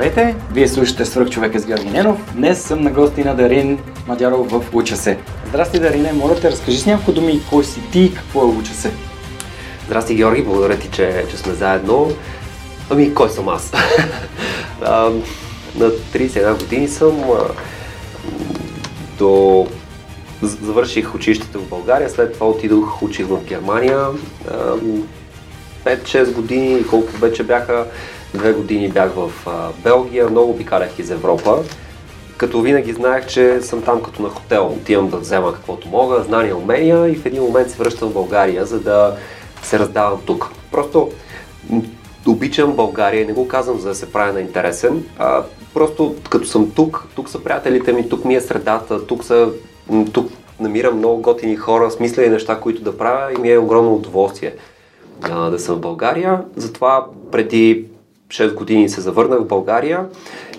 Здравейте! Вие слушате Свърх човека с Георги Ненов. Днес съм на гости на Дарин Мадяров в Уча се. Здрасти, Дарине. Моля те, разкажи с няколко думи кой си ти и какво е Уча се. Здрасти, Георги. Благодаря ти, че, че сме заедно. Ами, кой съм аз? на 31 години съм. До... Завърших училището в България, след това отидох, учих в Германия. А, 5-6 години, колко вече бяха, Две години бях в Белгия, много обикалях из Европа, като винаги знаех, че съм там като на хотел. Отивам да взема каквото мога, знания, умения и в един момент се връщам в България, за да се раздавам тук. Просто обичам България и не го казвам за да се правя на интересен, а просто като съм тук, тук са приятелите ми, тук ми е средата, тук, са, тук намирам много готини хора, смислени неща, които да правя и ми е огромно удоволствие а, да съм в България. Затова преди 6 години се завърнах в България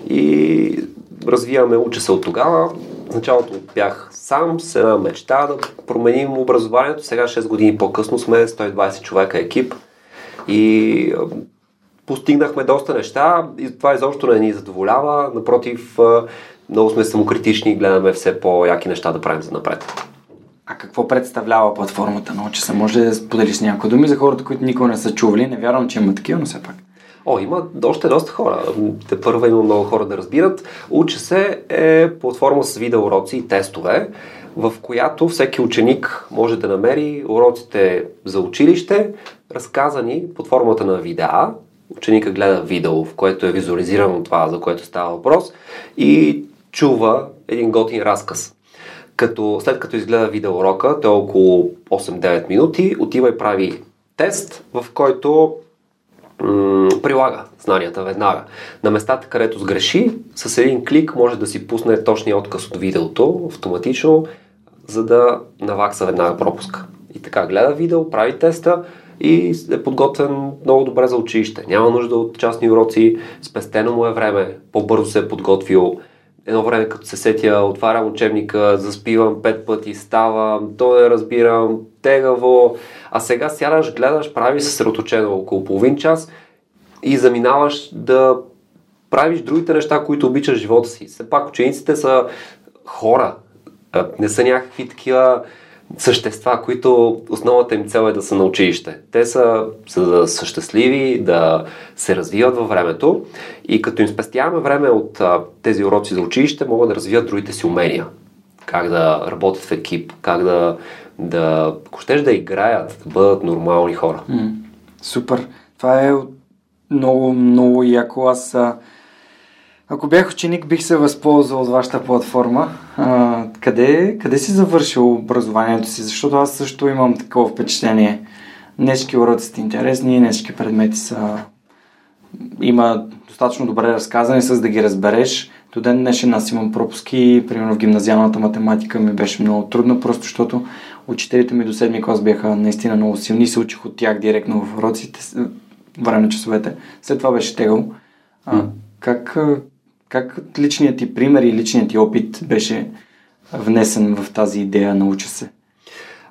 и развиваме, уча се от тогава. В началото бях сам с една мечта да променим образованието. Сега 6 години по-късно сме 120 човека екип и постигнахме доста неща и това изобщо не ни задоволява. Напротив, много сме самокритични и гледаме все по-яки неща да правим за напред. А какво представлява платформата на се? Може да споделиш някои думи за хората, които никога не са чували? Не вярвам, че има такива, но все пак. О, има още доста хора. Те първа има много хора да разбират. Уча се е платформа с видеоуроци и тестове, в която всеки ученик може да намери уроците за училище, разказани под формата на видеа. Ученика гледа видео, в което е визуализирано това, за което става въпрос и чува един готин разказ. Като, след като изгледа видеоурока, той е около 8-9 минути, отива и прави тест, в който прилага знанията веднага. На местата, където сгреши, с един клик може да си пусне точния отказ от видеото автоматично, за да навакса веднага пропуска. И така гледа видео, прави теста и е подготвен много добре за училище. Няма нужда от частни уроци, спестено му е време, по-бързо се е подготвил. Едно време, като се сетя, отварям учебника, заспивам пет пъти, ставам, то не разбирам, тегаво, а сега сядаш, гледаш, правиш съсредоточено около половин час и заминаваш да правиш другите неща, които обичаш живота си. Все пак учениците са хора, не са някакви такива същества, които основната им цел е да са на училище. Те са, са да са щастливи, да се развиват във времето и като им спестяваме време от тези уроци за училище, могат да развият другите си умения. Как да работят в екип, как да, да ако щеш да играят, да бъдат нормални хора. М, супер. Това е много, много яко. Аз ако бях ученик, бих се възползвал от вашата платформа. А, къде, къде си завършил образованието си? Защото аз също имам такова впечатление. Днешки уроци са интересни, днешки предмети са... Има достатъчно добре разказани, с да ги разбереш. До ден днешен аз имам пропуски. Примерно в гимназиалната математика ми беше много трудно, просто защото учителите ми до седми клас бяха наистина много силни се учих от тях директно в уроците, време на часовете. След това беше тегъл. А, как, как личният ти пример и личният ти опит беше внесен в тази идея на уча се?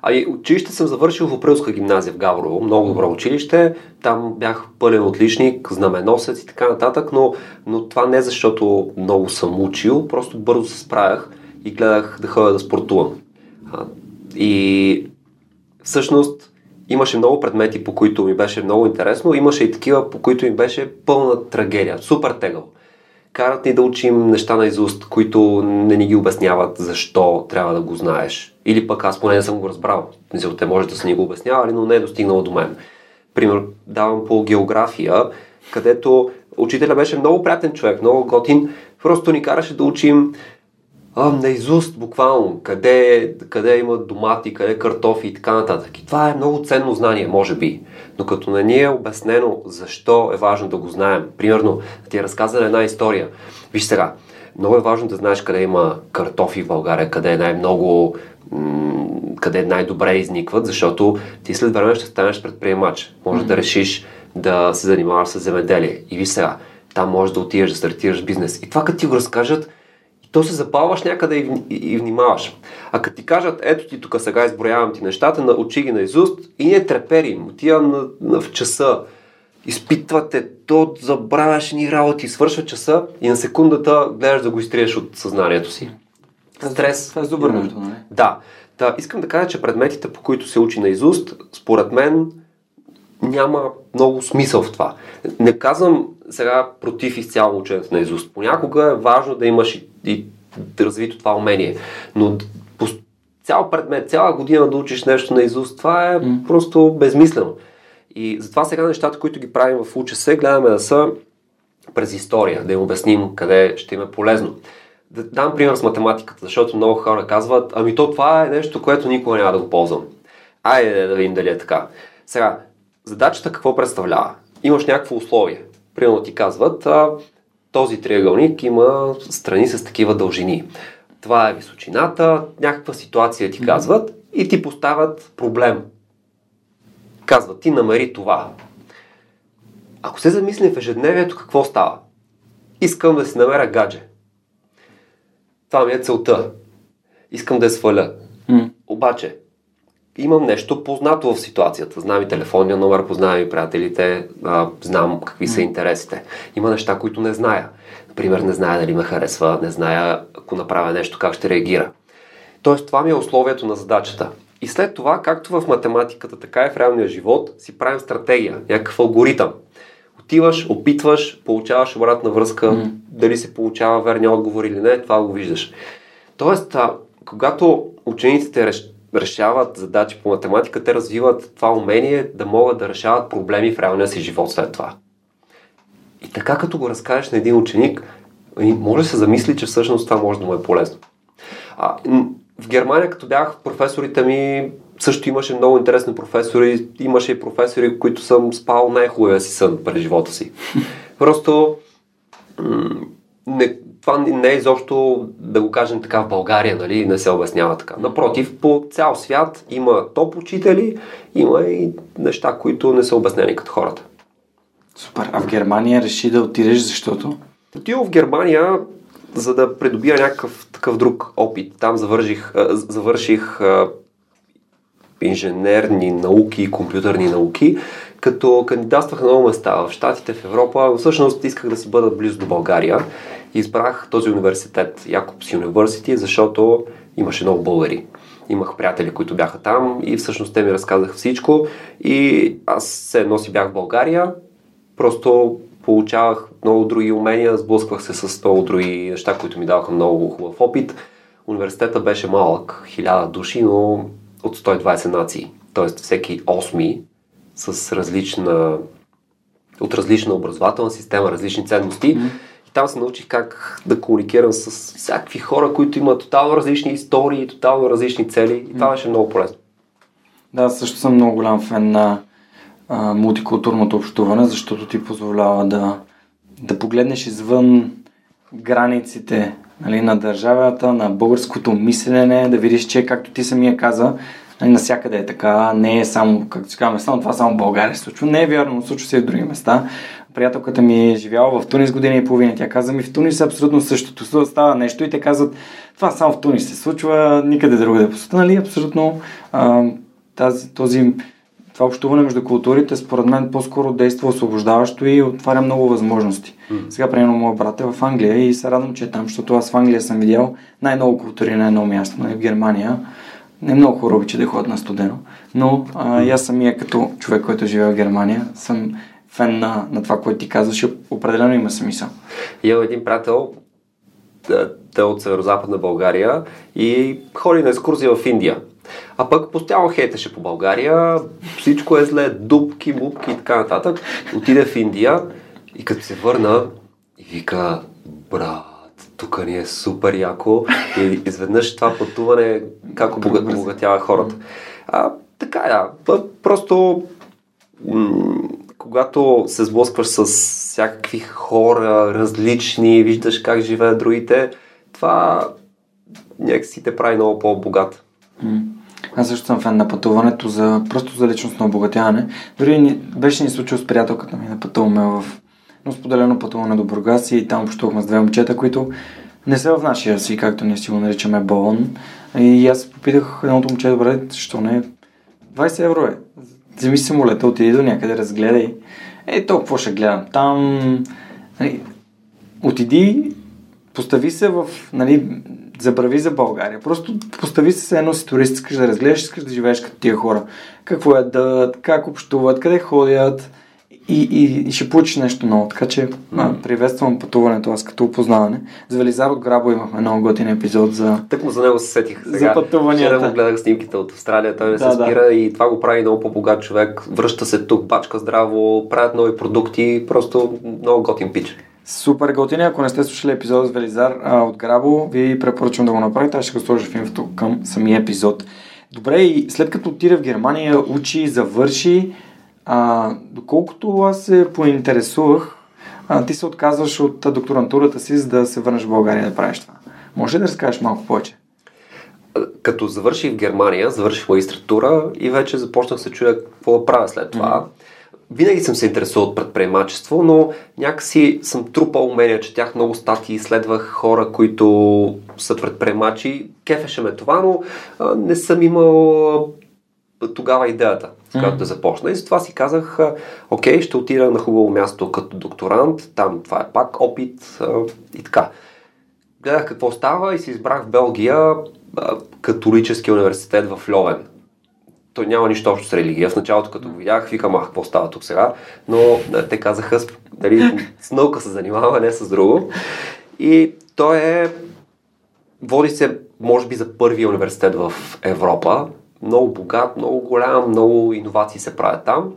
А и училище съм завършил в Априлска гимназия в Гаврово. Много добро училище. Там бях пълен отличник, знаменосец и така нататък, но, но това не защото много съм учил, просто бързо се справях и гледах да ходя да спортувам. И всъщност имаше много предмети, по които ми беше много интересно, имаше и такива, по които ми беше пълна трагедия, супер тегъл карат ни да учим неща на изуст, които не ни ги обясняват защо трябва да го знаеш. Или пък аз поне не съм го разбрал. Мисля, те може да са ни го обяснявали, но не е достигнало до мен. Пример, давам по география, където учителя беше много приятен човек, много готин. Просто ни караше да учим а, наизуст буквално, къде, къде има домати, къде картофи и така нататък. И това е много ценно знание, може би. Но като не ни е обяснено защо е важно да го знаем, примерно ти е разказана една история. Виж сега, много е важно да знаеш къде има картофи в България, къде е най-много, къде най-добре изникват, защото ти след време ще станеш предприемач. Може mm-hmm. да решиш да се занимаваш с земеделие. И ви сега, там можеш да отидеш да стартираш бизнес. И това като ти го разкажат, то се запалваш някъде и, и, и внимаваш. А като ти кажат, ето ти тук сега изброявам ти нещата, научи ги на изуст и не треперим, отивам на, на, в часа, изпитвате, то забравяш ни работи, свършва часа и на секундата гледаш да го изтриеш от съзнанието си. Стрес. Това е добър нещо, нали? Да. Та, искам да кажа, че предметите, по които се учи на изуст, според мен няма много смисъл в това. Не казвам сега против изцяло ученето на изуст. Понякога е важно да имаш и, и развито това умение. Но по цял предмет, цяла година да учиш нещо на изуст, това е mm. просто безмислено. И затова сега нещата, които ги правим в УЧС, гледаме да са през история, да им обясним къде ще им е полезно. Да дам пример с математиката, защото много хора казват, ами то това е нещо, което никога няма да го ползвам. Айде да видим дали е така. Сега, задачата какво представлява? Имаш някакво условие. Примерно ти казват, а, този триъгълник има страни с такива дължини. Това е височината, някаква ситуация ти казват и ти поставят проблем. Казват ти намери това. Ако се замислим в ежедневието, какво става? Искам да си намеря гадже. Това ми е целта. Искам да я сваля. Mm. Обаче, имам нещо познато в ситуацията. Знам и телефонния номер, познавам и приятелите, а, знам какви са интересите. Има неща, които не зная. Например, не зная дали ме харесва, не зная ако направя нещо как ще реагира. Тоест, това ми е условието на задачата. И след това, както в математиката, така и в реалния живот, си правим стратегия, някакъв алгоритъм. Отиваш, опитваш, получаваш обратна връзка, mm. дали се получава верния отговор или не, това го виждаш. Тоест, а, когато учениците решават задачи по математика, те развиват това умение да могат да решават проблеми в реалния си живот след това. И така като го разкажеш на един ученик, може да се замисли, че всъщност това може да му е полезно. А, в Германия, като бях, професорите ми също имаше много интересни професори. Имаше и професори, които съм спал най-хубавия си сън през живота си. Просто не, това не е изобщо, да го кажем така, в България, нали, не се обяснява така. Напротив, по цял свят има топ учители, има и неща, които не са обяснени като хората. Супер. А в Германия реши да отидеш, защото? Отидох в Германия, за да придобия някакъв такъв друг опит. Там завърших, завърших инженерни науки и компютърни науки, като кандидатствах на много места в Штатите, в Европа. Всъщност исках да си бъда близо до България избрах този университет, Якобс University, защото имаше много българи. Имах приятели, които бяха там и всъщност те ми разказаха всичко и аз се едно си бях в България, просто получавах много други умения, сблъсквах се с много други неща, които ми даваха много хубав опит. Университета беше малък, хиляда души, но от 120 нации. Тоест всеки 8 с различна от различна образователна система, различни ценности. Mm-hmm там се научих как да комуникирам с всякакви хора, които имат тотално различни истории, тотално различни цели и това беше много полезно. Да, също съм много голям фен на а, мултикултурното общуване, защото ти позволява да, да погледнеш извън границите нали, на държавата, на българското мислене, да видиш, че, както ти самия каза, насякъде е така, не е само, както си казваме, само това само в България се случва. Не е вярно, случва се и в други места приятелката ми е живяла в Тунис година и половина. Тя каза ми в Тунис е абсолютно същото. Става нещо и те казват, това само в Тунис се случва, никъде другаде по света. Нали? Абсолютно а, тази, този, това общуване между културите, според мен, по-скоро действа освобождаващо и отваря много възможности. Сега, примерно, моят брат е в Англия и се радвам, че е там, защото аз в Англия съм видял най-много култури на едно място, нали? в Германия. Не много хора обича да ходят на студено, но а, и аз самия като човек, който живее в Германия, съм фен на, на това, което ти казваш, определено има смисъл. Имам един приятел, да, от северо-западна България и ходи на екскурзия в Индия. А пък постоянно хейтеше по България, всичко е зле, дупки, мупки и така нататък. Отиде в Индия и като се върна и вика, брат, тук ни е супер яко и изведнъж това пътуване как обогатява хората. А, така да. Просто м- когато се сблъскваш с всякакви хора, различни, виждаш как живеят другите, това някакси те прави много по-богат. Аз също съм фен на пътуването, за, просто за личностно обогатяване. Дори ни, беше ни случило с приятелката ми да пътуваме в но споделено пътуване до Бургас и там общувахме с две момчета, които не са в нашия си, както ние си го наричаме, балон. И аз попитах едното момче, добре, защо не 20 евро е. Вземи самолета, отиди до някъде, разгледай. Е, то какво ще гледам? Там... Нали, отиди, постави се в... Нали, забрави за България. Просто постави се едно си турист, искаш да разгледаш, искаш да живееш като тия хора. Какво ядат, как общуват, къде ходят и, и, и ще получиш нещо ново. Така че mm. приветствам пътуването аз като опознаване. За Велизар от Грабо имахме много готин епизод за... Так му за него се сетих сега. За пътуванията. Вчера му гледах снимките от Австралия, той не да, се спира да. и това го прави много по-богат човек. Връща се тук, бачка здраво, правят нови продукти, просто много готин пич. Супер готини, ако не сте слушали епизод с Велизар а, от Грабо, ви препоръчвам да го направите, аз ще го сложа в инфото към самия епизод. Добре, и след като отиде в Германия, учи, завърши, а, доколкото аз се поинтересувах, а, ти се отказваш от докторантурата си, за да се върнеш в България да правиш това. Може ли да разкажеш малко повече? Като завърших в Германия, завърших магистратура и вече започнах се чуя какво да правя след това. Mm-hmm винаги съм се интересувал от предприемачество, но някакси съм трупал умения, четях много статии, следвах хора, които са предприемачи. Кефеше ме това, но не съм имал тогава идеята, с която да започна. И затова си казах, окей, ще отида на хубаво място като докторант, там това е пак опит и така. Гледах какво става и си избрах в Белгия а, католически университет в Льовен той няма нищо общо с религия. В началото, като го видях, викам, ах, какво става тук сега? Но те казаха, дали, с наука се занимава, не с друго. И той е, води се, може би, за първия университет в Европа. Много богат, много голям, много иновации се правят там.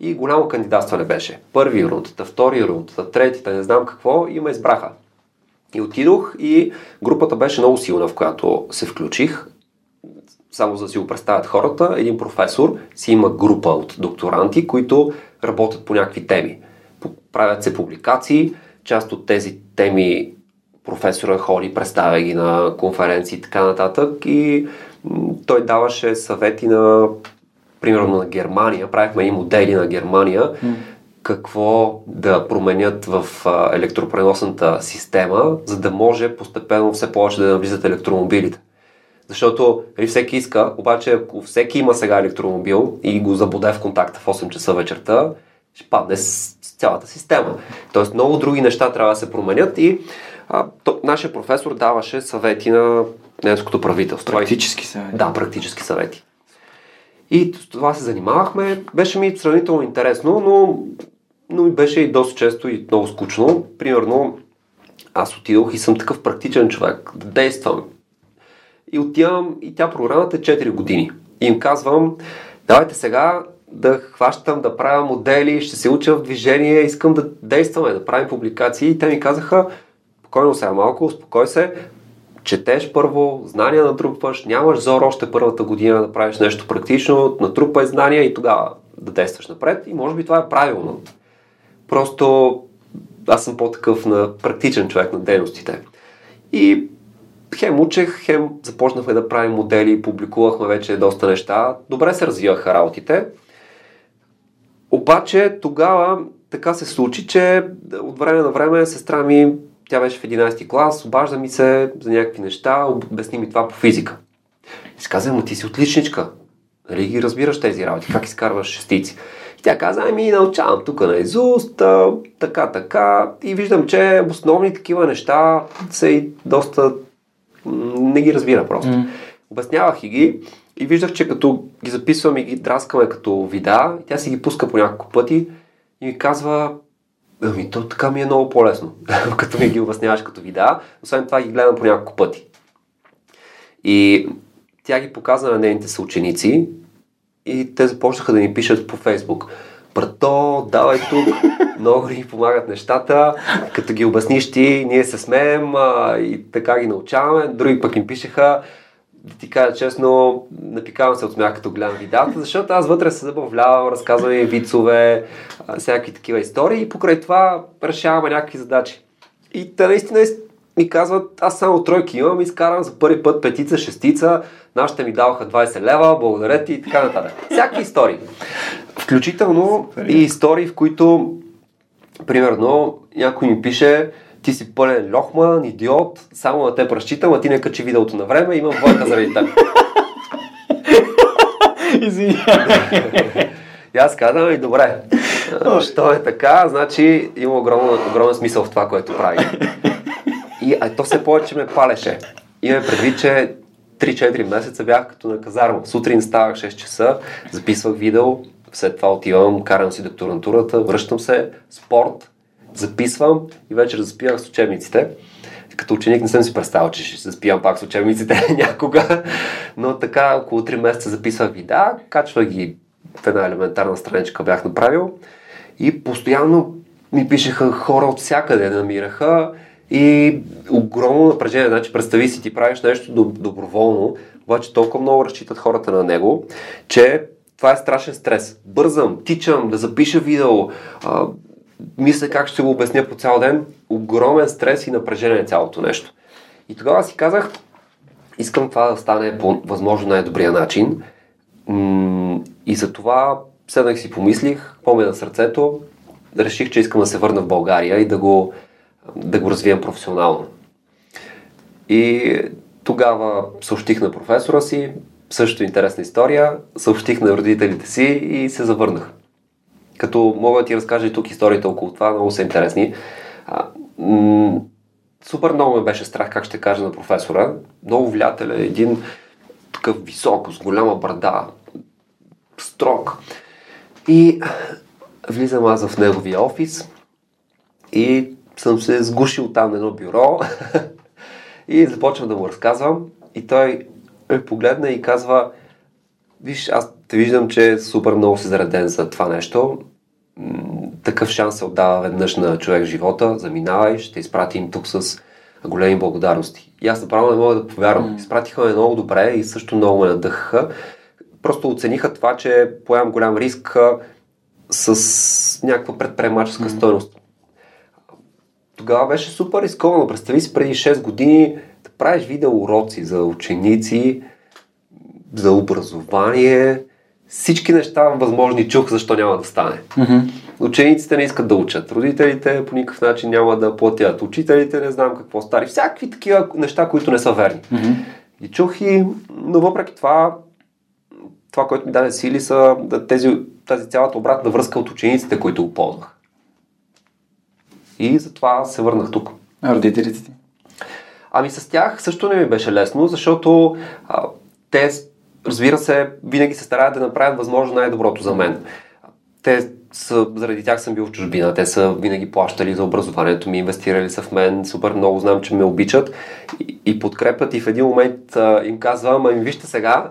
И голямо кандидатстване беше. Първи рундата, втори рундата, третите, не знам какво, и ме избраха. И отидох и групата беше много силна, в която се включих само за да си го представят хората, един професор си има група от докторанти, които работят по някакви теми. Правят се публикации, част от тези теми професора ходи, представя ги на конференции и така нататък и той даваше съвети на примерно на Германия, правихме и модели на Германия, mm. какво да променят в електропреносната система, за да може постепенно все повече да навлизат електромобилите. Защото нали, всеки иска, обаче ако всеки има сега електромобил и го забуде в контакта в 8 часа вечерта, ще падне с цялата система. Тоест много други неща трябва да се променят и а, то, нашия професор даваше съвети на немското правителство. Практически съвети. Да, практически съвети. И с това се занимавахме. Беше ми сравнително интересно, но, но беше и доста често и много скучно. Примерно, аз отидох и съм такъв практичен човек, да действам. И отивам и тя програмата е 4 години. И им казвам, давайте сега да хващам, да правя модели, ще се уча в движение, искам да действаме, да правим публикации. И те ми казаха, спокойно сега малко, успокой се, четеш първо, знания натрупваш, нямаш зор още първата година да правиш нещо практично, натрупай знания и тогава да действаш напред. И може би това е правилно. Просто аз съм по-такъв на практичен човек на дейностите. И хем учех, хем започнахме да правим модели, публикувахме вече доста неща. Добре се развиваха работите. Обаче тогава така се случи, че от време на време сестра ми, тя беше в 11 клас, обажда ми се за някакви неща, обясни ми това по физика. И си казвам, ти си отличничка. Нали ги разбираш тези работи? Как изкарваш шестици? И тя каза, ами научавам тук на изуст, така, така. И виждам, че основни такива неща са и доста не ги разбира просто. Mm. Обяснявах и ги и виждах, че като ги записвам и ги драскаме като вида, тя си ги пуска по няколко пъти и ми казва, ами то така ми е много по-лесно, като ми ги обясняваш като вида. Освен това ги гледам по няколко пъти. И тя ги показа на нейните съученици и те започнаха да ни пишат по Фейсбук. брато, давай тук, много ни помагат нещата, като ги обясниш ти, ние се смеем а, и така ги научаваме. Други пък им пишеха, ти кажа честно, напикавам се от смях като гледам видеята, защото аз вътре се забавлявам, разказвам и вицове, всякакви такива истории и покрай това решаваме някакви задачи. И те наистина ми казват, аз само тройки имам, изкарам за първи път петица, шестица, нашите ми даваха 20 лева, благодаря ти и така нататък. Всяки истории. Включително и истории, в които, примерно, някой ми пише, ти си пълен лохман, идиот, само на те разчитам, а ти не качи видеото на време, имам двойка заради теб. Извинявай. И аз казвам, и добре, що е така, значи има огромен, огромен смисъл в това, което прави. И а то все повече ме палеше. Имаме предвид, че 3-4 месеца бях като на казарма. Сутрин ставах 6 часа, записвах видео, след това отивам, карам си докторантурата, връщам се, спорт, записвам и вечер заспивах с учебниците. Като ученик не съм си представил, че ще заспивам пак с учебниците някога, но така около 3 месеца записвах видеа, качвах ги в една елементарна страничка бях направил и постоянно ми пишеха хора от всякъде намираха и огромно напрежение. Значи, представи си, ти правиш нещо доброволно, обаче толкова много разчитат хората на него, че това е страшен стрес. Бързам, тичам да запиша видео, мисля как ще го обясня по цял ден. Огромен стрес и напрежение цялото нещо. И тогава си казах, искам това да стане по възможно най-добрия начин. И за това седнах си помислих, помня на сърцето, реших, че искам да се върна в България и да го, да го развием професионално. И тогава съобщих на професора си, също интересна история, съобщих на родителите си и се завърнах. Като мога да ти разкажа и тук историите около това, много са интересни. А, м- супер много ме беше страх как ще кажа на професора. Много влиятелен, един такъв висок, с голяма брада, строг. И влизам аз в неговия офис и съм се сгушил там на едно бюро и започвам да му разказвам и той ме погледна и казва Виж, аз те виждам, че супер много си зареден за това нещо. Такъв шанс се отдава веднъж на човек в живота. Заминавай, ще изпратим тук с големи благодарности. И аз направо не мога да повярвам. Изпратиха ме много добре и също много ме надъхаха просто оцениха това, че поемам голям риск с някаква предприемаческа mm-hmm. стоеност. Тогава беше супер рисковано. Представи си преди 6 години да правиш видео уроци за ученици, за образование, всички неща възможни чух, защо няма да стане. Mm-hmm. Учениците не искат да учат, родителите по никакъв начин няма да платят, учителите не знам какво стари, всякакви такива неща, които не са верни. Mm-hmm. И чух и, но въпреки това това, което ми даде сили са тези, тази цялата обратна връзка от учениците, които го ползвах. И затова се върнах тук. А родителите ти? Ами с тях също не ми беше лесно, защото а, те, разбира се, винаги се стараят да направят възможно най-доброто за мен. Те са, заради тях съм бил в чужбина. Те са винаги плащали за образованието ми, инвестирали са в мен, супер много знам, че ме обичат и, и подкрепят и в един момент а, им казвам, ами вижте сега,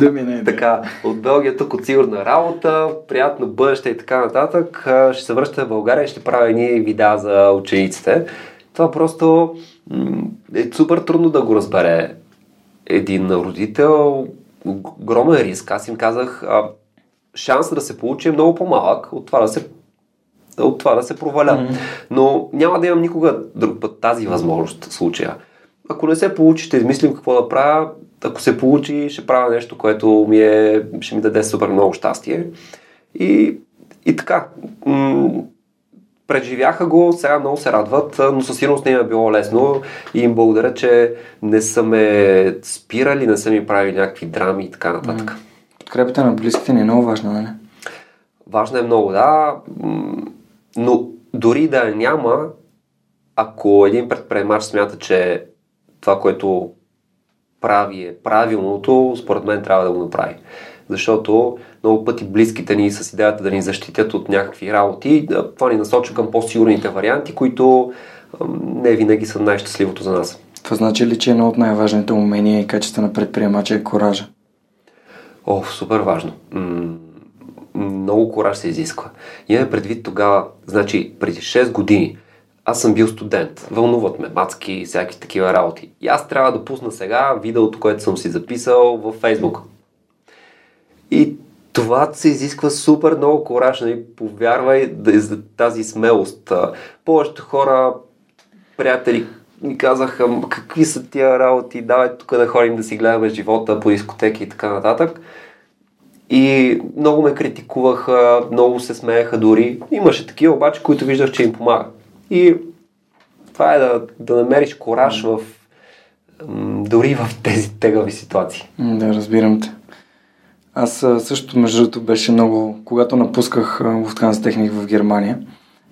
да мине, така, от Белгия тук от сигурна работа, приятно бъдеще и така нататък, а, ще се връща в България и ще правя едни видеа за учениците. Това просто м- е супер трудно да го разбере един родител, огромен риск. Аз им казах, а, шанса да се получи е много по-малък от това да се от това да се проваля. Mm-hmm. Но няма да имам никога друг път тази възможност в случая. Ако не се получи, ще измислим какво да правя. Ако се получи, ще правя нещо, което ми е, ще ми даде супер много щастие. И, и така. М- предживяха го, сега много се радват, но със сигурност не им е било лесно и им благодаря, че не са ме спирали, не са ми правили някакви драми и така нататък. Mm-hmm подкрепата на близките ни е много важна, нали? Важна е много, да. Но дори да няма, ако един предприемач смята, че това, което прави е правилното, според мен трябва да го направи. Защото много пъти близките ни с идеята да ни защитят от някакви работи, това ни насочва към по-сигурните варианти, които не винаги са най-щастливото за нас. Това значи ли, че едно от най-важните умения и качества на предприемача е коража? О, супер важно. много кораж се изисква. Имаме предвид тогава, значи преди 6 години, аз съм бил студент, вълнуват ме мацки и всякакви такива работи. И аз трябва да пусна сега видеото, което съм си записал във Фейсбук. И това се изисква супер много кораж, нали? повярвай за тази смелост. Повечето хора, приятели, ми казаха, какви са тия работи, давай тук да ходим да си гледаме живота по дискотеки и така нататък. И много ме критикуваха, много се смееха дори. Имаше такива обаче, които виждах, че им помага. И това е да, да намериш кораж в дори в тези тегави ситуации. Да, разбирам те. Аз също, между другото, беше много... Когато напусках Lufthansa техник в Германия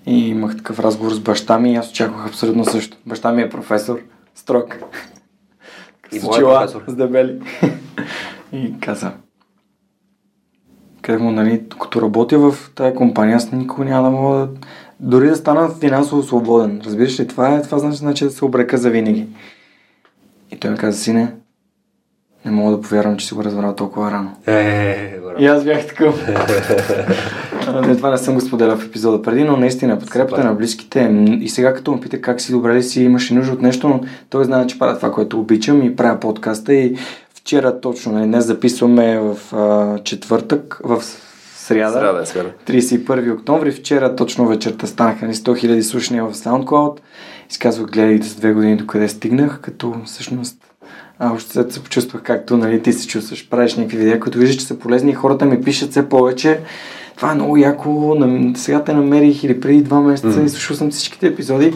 и имах такъв разговор с баща ми, аз очаквах абсолютно също. Баща ми е професор, строг. И мой професор. С дебели. и каза, къде му, нали, като работя в тази компания, аз никога няма да мога да... Дори да стана финансово свободен. Разбираш ли, това е, това значи, значи да се обрека за винаги. И той ми каза, сине, не мога да повярвам, че си го разбрал толкова рано. Е, и аз бях такъв. не, това не съм го споделял в епизода преди, но наистина подкрепата на близките. И сега като ме пита как си добре ли си, имаш нужда от нещо, но той знае, че правя това, което обичам и правя подкаста и вчера точно, нали, днес записваме в а, четвъртък, в сряда, сряда, е сряда. 31 октомври. Вчера точно вечерта станаха ни 100 000 слушания в SoundCloud. Изказвах, гледайте за две години до къде стигнах, като всъщност а, още след се почувствах както нали, ти се чувстваш. Правиш някакви видеа, които виждаш, че са полезни и хората ми пишат все повече. Това е много яко. Сега те намерих или преди два месеца mm-hmm. и слушал съм всичките епизоди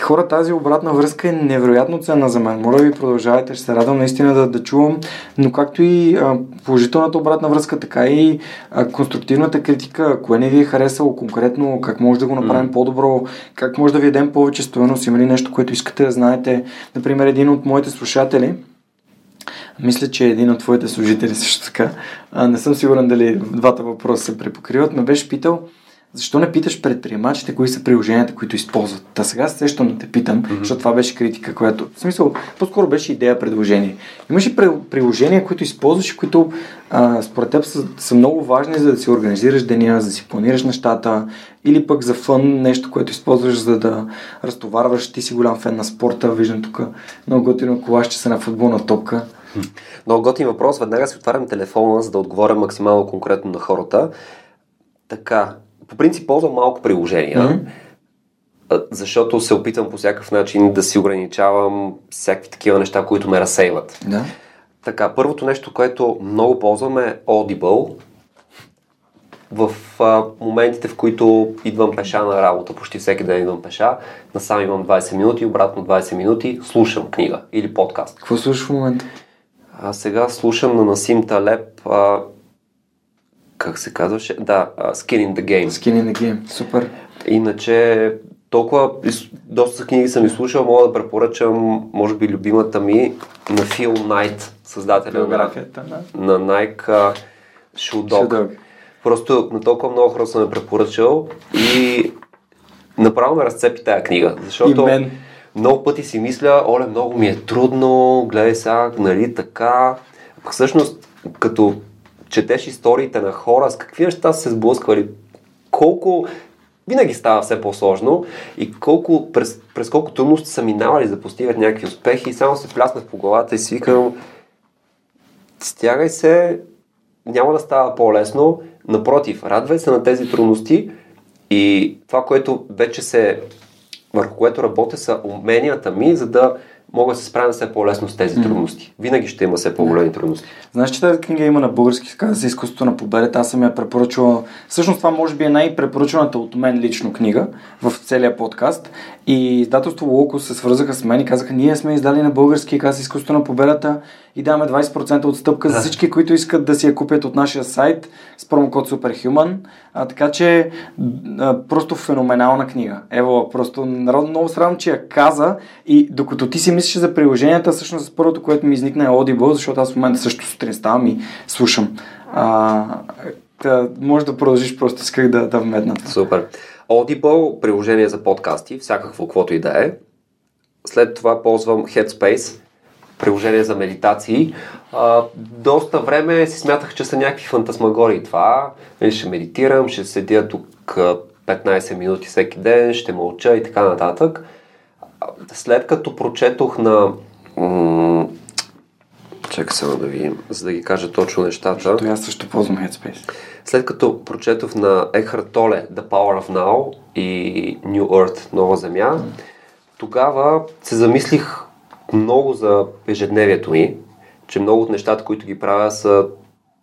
хора, тази обратна връзка е невероятно ценна за мен. Моля ви, продължавайте, ще се радвам наистина да, да чувам, но както и а, положителната обратна връзка, така и а, конструктивната критика, кое не ви е харесало конкретно, как може да го направим mm. по-добро, как може да ви дадем повече стоеност, има ли нещо, което искате да знаете. Например, един от моите слушатели, мисля, че един от твоите служители също така, а, не съм сигурен дали двата въпроса се препокриват, ме беше питал, защо не питаш предприемачите, кои са приложенията, които използват? Та сега се сещам да те питам, mm-hmm. защото това беше критика, която... В смисъл, по-скоро беше идея, предложение. Имаш ли приложения, които използваш, които а, според теб са, са много важни, за да си организираш деня, за да си планираш нещата, или пък за фън, нещо, което използваш, за да разтоварваш. Ти си голям фен на спорта, виждам тук много готино колашче са на футболна топка. Много готин въпрос. Веднага си отварям телефона, за да отговоря максимално конкретно на хората. Така, по принцип ползвам малко приложения, mm-hmm. защото се опитвам по всякакъв начин да си ограничавам всякакви такива неща, които ме разсейват. Да. Така, първото нещо, което много ползвам е Audible. В а, моментите, в които идвам пеша на работа, почти всеки ден идвам пеша, насам имам 20 минути, обратно 20 минути, слушам книга или подкаст. Какво слушаш в момента? А сега слушам на Насим Талеп а, как се казваше? Да, Skin in the Game. Skin in the Game, супер. Иначе толкова, доста книги съм изслушал, мога да препоръчам, може би, любимата ми на Фил Найт, създателя на, на Nike Shoe. Просто на толкова много хора съм я препоръчал и направо ме разцепи тая книга, защото много пъти си мисля, оле, много ми е трудно, гледай сега, нали така. Всъщност, като четеш историите на хора, с какви неща са се сблъсквали, колко винаги става все по-сложно и колко, през, през колко трудности са минавали за да постигат някакви успехи. И само се пляснах по главата и си викам стягай се, няма да става по-лесно, напротив, радвай се на тези трудности и това, което вече се върху което работя са уменията ми, за да мога да се справя все по-лесно с тези трудности. Винаги ще има все по-големи трудности. Знаеш, че тази книга има на български, каза за изкуството на победата. Аз съм я препоръчвал. Всъщност това може би е най-препоръчваната от мен лично книга в целия подкаст. И издателство Локо се свързаха с мен и казаха, ние сме издали на български, каза изкуството на победата и даваме 20% отстъпка за всички, които искат да си я купят от нашия сайт с промокод Superhuman. А, така че а, просто феноменална книга. Ево, просто народно много срамно, че я каза и докато ти си мислиш за приложенията, всъщност първото, което ми изникна е Audible, защото аз в момента също сутрин ставам и слушам. А, да, може да продължиш, просто исках да, да вмедна. Супер. Audible, приложение за подкасти, всякакво, каквото и да е. След това ползвам Headspace, приложение за медитации. А, доста време си смятах, че са някакви фантасмагории това. Нали, ще медитирам, ще седя тук 15 минути всеки ден, ще мълча и така нататък. След като прочетох на... М- Чакай само да видим, за да ги кажа точно нещата. Защото аз също ползвам Headspace. След като прочетох на Ехард Толе The Power of Now и New Earth, Нова Земя, тогава се замислих много за ежедневието ми, че много от нещата, които ги правя, са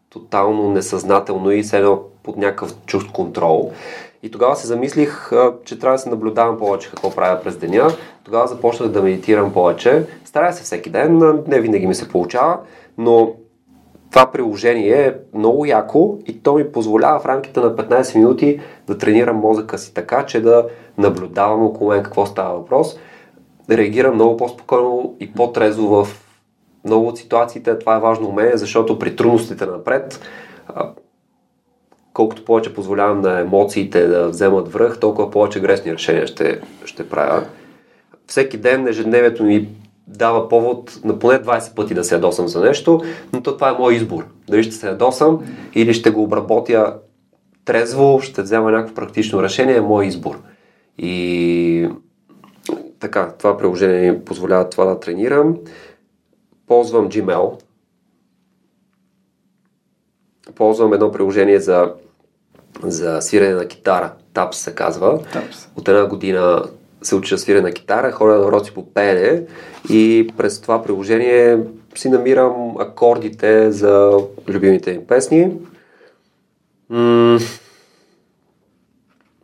тотално несъзнателно и все под някакъв чувст контрол. И тогава се замислих, че трябва да се наблюдавам повече какво правя през деня. Тогава започнах да медитирам повече. Старая се всеки ден, не винаги ми се получава, но това приложение е много яко и то ми позволява в рамките на 15 минути да тренирам мозъка си така, че да наблюдавам около мен какво става въпрос, да реагирам много по-спокойно и по-трезво в много от ситуациите. Това е важно у мен, защото при трудностите напред, колкото повече позволявам на емоциите да вземат връх, толкова повече грешни решения ще, ще правя. Всеки ден ежедневието ми дава повод на поне 20 пъти да се ядосам за нещо, но то това е мой избор. Дали ще се ядосам или ще го обработя трезво, ще взема някакво практично решение, е мой избор. И така, това приложение ми позволява това да тренирам. Ползвам Gmail. Ползвам едно приложение за, за свирене на китара. TAPS се казва. TAPS. От една година се уча свиря на китара, ходя на уроци по пеене и през това приложение си намирам акордите за любимите им песни. М-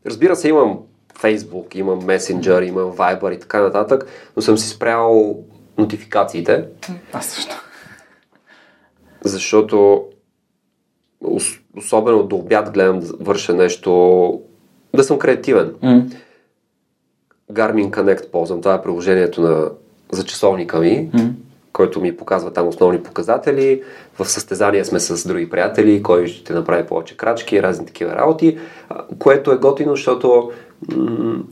Разбира се, имам Facebook, имам Messenger, имам Viber и така нататък, но съм си спрял нотификациите. Аз също. Защото особено до обяд гледам да върша нещо, да съм креативен. Mm. Garmin Connect ползвам. Това е приложението на, за часовника ми, mm. който ми показва там основни показатели. В състезание сме с други приятели, кой ще направи повече крачки и разни такива работи, което е готино, защото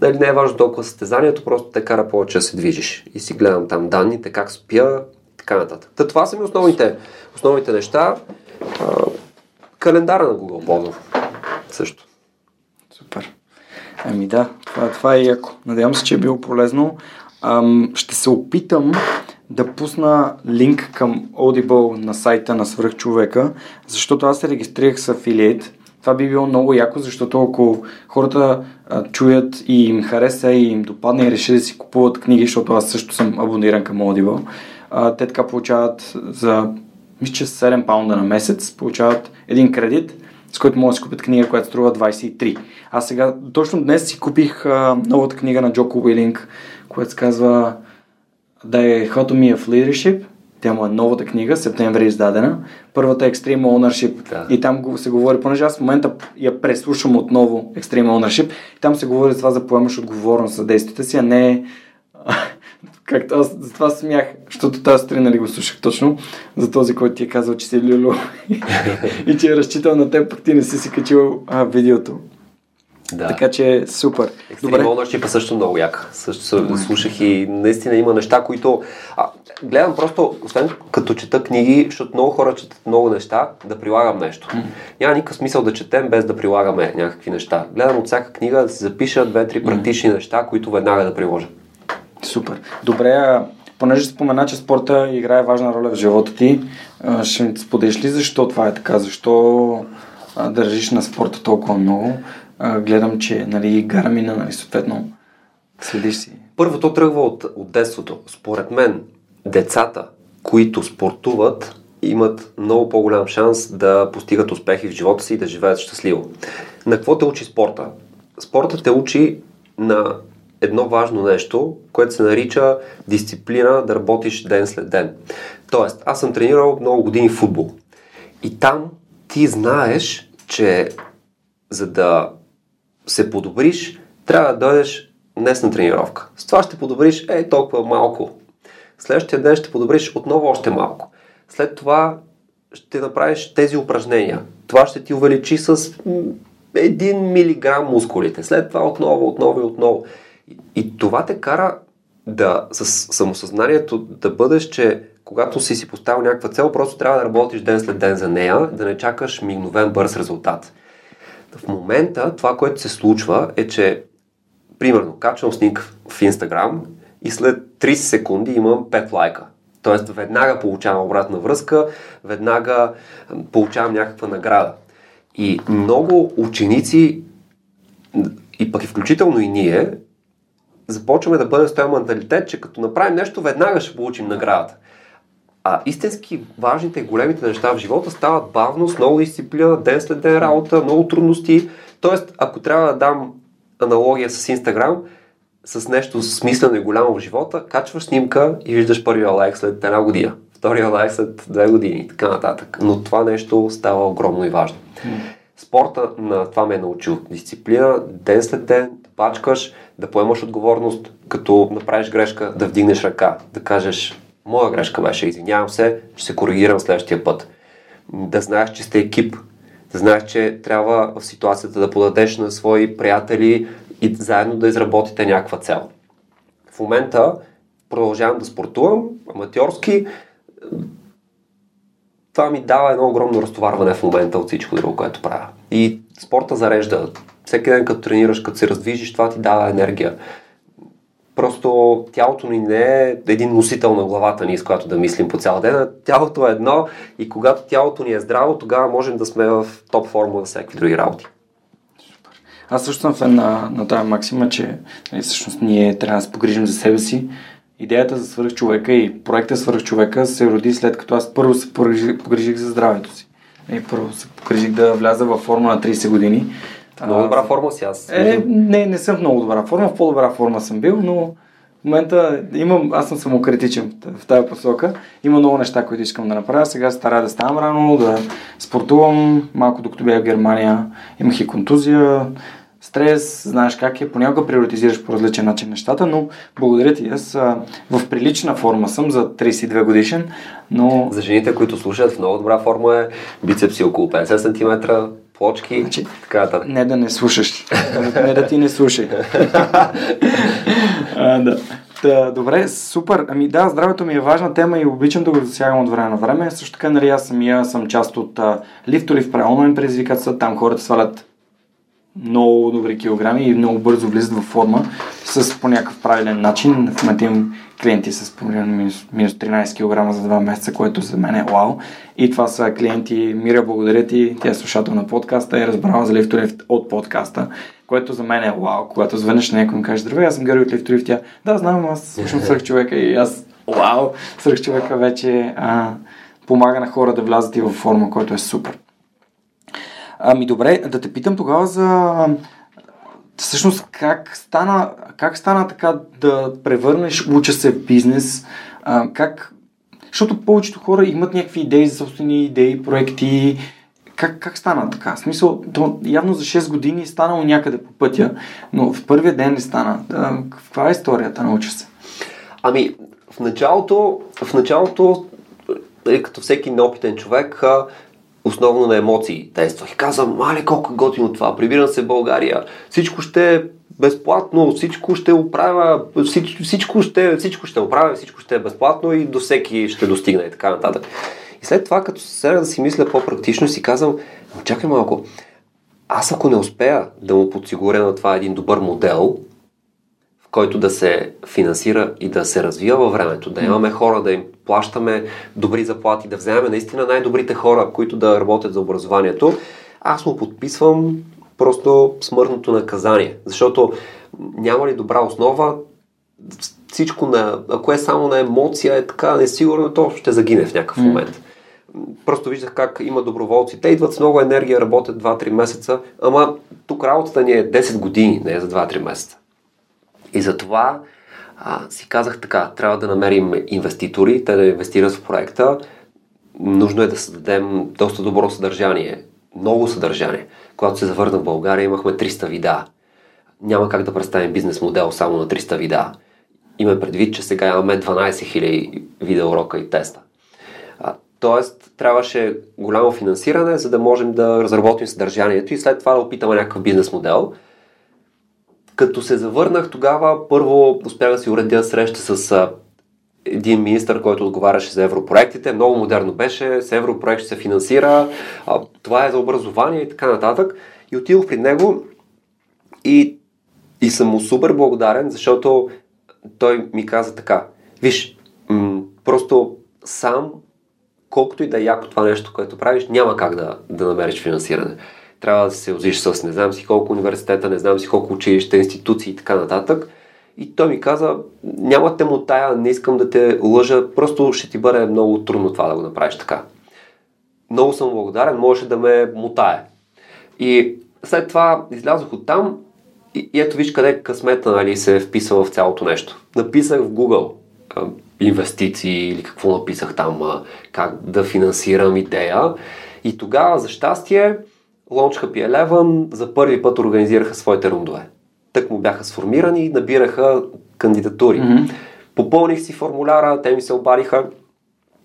нали, не е важно толкова състезанието, просто те кара повече да се движиш. И си гледам там данните, как спя така нататък. Та, това са ми основните, основните неща. Календара на Google ползвам също. Супер. Ами да, това, това е яко. Надявам се, че е било полезно. Ам, ще се опитам да пусна линк към Audible на сайта на Свръхчовека, защото аз се регистрирах с афилиейт. Това би било много яко, защото ако хората а, чуят и им хареса и им допадне и реши да си купуват книги, защото аз също съм абониран към Audible, а, те така получават за мисля, че 7 паунда на месец, получават един кредит, с който могат да си купят книга, която струва 23. Аз сега, точно днес си купих а, новата книга на Джоко Уилинг, която се казва The Economy of Leadership. Тя му е новата книга, септември е издадена. Първата е Extreme Ownership. Да. И там се говори, понеже аз в момента я преслушам отново Extreme Ownership, и там се говори за това да поемаш отговорност за действията си, а не Както аз за това смях, защото тази сутрин нали го слушах точно за този, който ти е казал, че си люлю и че е разчитал на теб, пък ти не си си качил а, видеото. Да. Така че супер. Добре. Ownership е също много як. Също слушах и наистина има неща, които... А, гледам просто, освен като чета книги, защото много хора четат много неща, да прилагам нещо. Mm. Няма никакъв смисъл да четем без да прилагаме някакви неща. Гледам от всяка книга да си запиша две-три практични mm. неща, които веднага да приложа. Супер. Добре, понеже спомена, че спорта играе важна роля в живота ти, ще ми споделиш ли защо това е така? Защо държиш на спорта толкова много? Гледам, че нали, Гармина, нали, съответно, следиш си. Първото тръгва от, от детството. Според мен, децата, които спортуват, имат много по-голям шанс да постигат успехи в живота си и да живеят щастливо. На какво те учи спорта? Спорта те учи на едно важно нещо, което се нарича дисциплина да работиш ден след ден. Тоест, аз съм тренирал много години футбол. И там ти знаеш, че за да се подобриш, трябва да дойдеш днес на тренировка. С това ще подобриш е толкова малко. Следващия ден ще подобриш отново още малко. След това ще направиш тези упражнения. Това ще ти увеличи с 1 милиграм мускулите. След това отново, отново и отново. И, и това те кара да, с самосъзнанието да бъдеш, че когато си си поставил някаква цел, просто трябва да работиш ден след ден за нея, да не чакаш мигновен бърз резултат. В момента това, което се случва е, че примерно качвам снимка в Инстаграм и след 30 секунди имам 5 лайка. Тоест веднага получавам обратна връзка, веднага получавам някаква награда. И много ученици, и пък и включително и ние, започваме да бъдем с този менталитет, че като направим нещо, веднага ще получим наградата. А истински важните и големите неща в живота стават бавно, с много дисциплина, ден след ден работа, много трудности. Тоест, ако трябва да дам аналогия с Инстаграм, с нещо смислено и голямо в живота, качваш снимка и виждаш първия лайк след една година, втория лайк след две години и така нататък. Но това нещо става огромно и важно. Спорта на това ме е научил. Дисциплина, ден след ден, да пачкаш, да поемаш отговорност, като направиш грешка, да вдигнеш ръка, да кажеш моя грешка беше, извинявам се, ще се коригирам следващия път. Да знаеш, че сте екип, да знаеш, че трябва в ситуацията да подадеш на свои приятели и заедно да изработите някаква цел. В момента продължавам да спортувам, аматьорски. Това ми дава едно огромно разтоварване в момента от всичко друго, което правя. И спорта зарежда. Всеки ден, като тренираш, като се раздвижиш, това ти дава енергия. Просто тялото ни не е един носител на главата ни, с която да мислим по цял ден. Тялото е едно и когато тялото ни е здраво, тогава можем да сме в топ форма за всякакви други работи. Аз също съм фен на, на тази максима, че нали, всъщност ние трябва да се погрижим за себе си. Идеята за свърх човека и проекта свърх човека се роди след като аз първо се погрижих, за здравето си. И първо се погрижих да вляза във форма на 30 години. Много добра форма си аз. Е, не, не съм в много добра форма, в по-добра форма съм бил, но в момента имам, аз съм самокритичен в тази посока. Има много неща, които искам да направя. Сега стара да ставам рано, да спортувам. Малко докато бях в Германия имах и контузия, стрес, знаеш как е. Понякога приоритизираш по различен начин нещата, но благодаря ти. Аз а, в прилична форма съм за 32 годишен, но... За жените, които слушат, в много добра форма е бицепси около 50 см, плочки, значи, така нататък. Не да не слушаш. не да ти не слушай. а, да. Да, добре, супер. Ами да, здравето ми е важна тема и обичам да го засягам от време на време. Също така, нали, аз самия съм част от Лифто в онлайн предизвикателства. Там хората свалят много добри килограми и много бързо влизат в форма с по някакъв правилен начин. В момента имам клиенти с примерно минус, минус 13 кг за 2 месеца, което за мен е вау. И това са клиенти. Мира, благодаря ти. Тя е слушател на подкаста и е разбрала за Лифторифт от подкаста, което за мен е вау. Когато звънеш на някой и каже, здравей, аз съм Георги от Лифторифт, тя, да, знам, аз слушам свърх човека и аз, вау, свърх човека вече а, помага на хора да влязат и в форма, което е супер. Ами добре, да те питам тогава за всъщност как стана, как стана така да превърнеш уча се в бизнес, а, как, защото повечето хора имат някакви идеи за собствени идеи, проекти, как, как стана така? В смисъл, то, явно за 6 години е станало някъде по пътя, но в първия ден не стана. А, каква е историята на уча се? Ами, в началото, в началото, е, като всеки неопитен човек, основно на емоции. Действах. И казвам, мале колко е готино това, прибирам се в България, всичко ще е безплатно, всичко ще оправя, всичко, всичко, ще, всичко ще оправя, всичко ще е безплатно и до всеки ще достигне и така нататък. И след това, като се да си мисля по-практично, си казвам, чакай малко, аз ако не успея да му подсигуря на това един добър модел, който да се финансира и да се развива във времето, да имаме хора, да им плащаме добри заплати, да вземем наистина най-добрите хора, които да работят за образованието, аз му подписвам просто смъртното наказание. Защото няма ли добра основа, всичко на, ако е само на емоция, е така несигурно, то ще загине в някакъв момент. Просто виждах как има доброволци. Те идват с много енергия, работят 2-3 месеца, ама тук работата ни е 10 години, не е за 2-3 месеца. И затова а, си казах така, трябва да намерим инвеститори, те да инвестират в проекта. Нужно е да създадем доста добро съдържание, много съдържание. Когато се завърна в България, имахме 300 видеа. Няма как да представим бизнес модел само на 300 видеа. Има предвид, че сега имаме 12 000 видеоурока и теста. А, тоест, трябваше голямо финансиране, за да можем да разработим съдържанието и след това да опитаме някакъв бизнес модел – като се завърнах тогава, първо успях да си уредя среща с един министр, който отговаряше за европроектите. Много модерно беше, с европроект ще се финансира, а, това е за образование и така нататък. И отидох при него и, и съм му супер благодарен, защото той ми каза така. Виж, м- просто сам, колкото и да е яко това нещо, което правиш, няма как да, да намериш финансиране. Трябва да се озиш с не знам си колко университета, не знам си колко училища, институции и така нататък. И той ми каза, няма те му тая, не искам да те лъжа, просто ще ти бъде много трудно това да го направиш така. Много съм благодарен, можеше да ме мутае. И след това излязох от там и, и ето виж къде късмета нали, се е в цялото нещо. Написах в Google инвестиции или какво написах там, как да финансирам идея. И тогава, за щастие, Launch Happy Eleven за първи път организираха своите рундове. Тък му бяха сформирани и набираха кандидатури. Mm-hmm. Попълних си формуляра, те ми се обадиха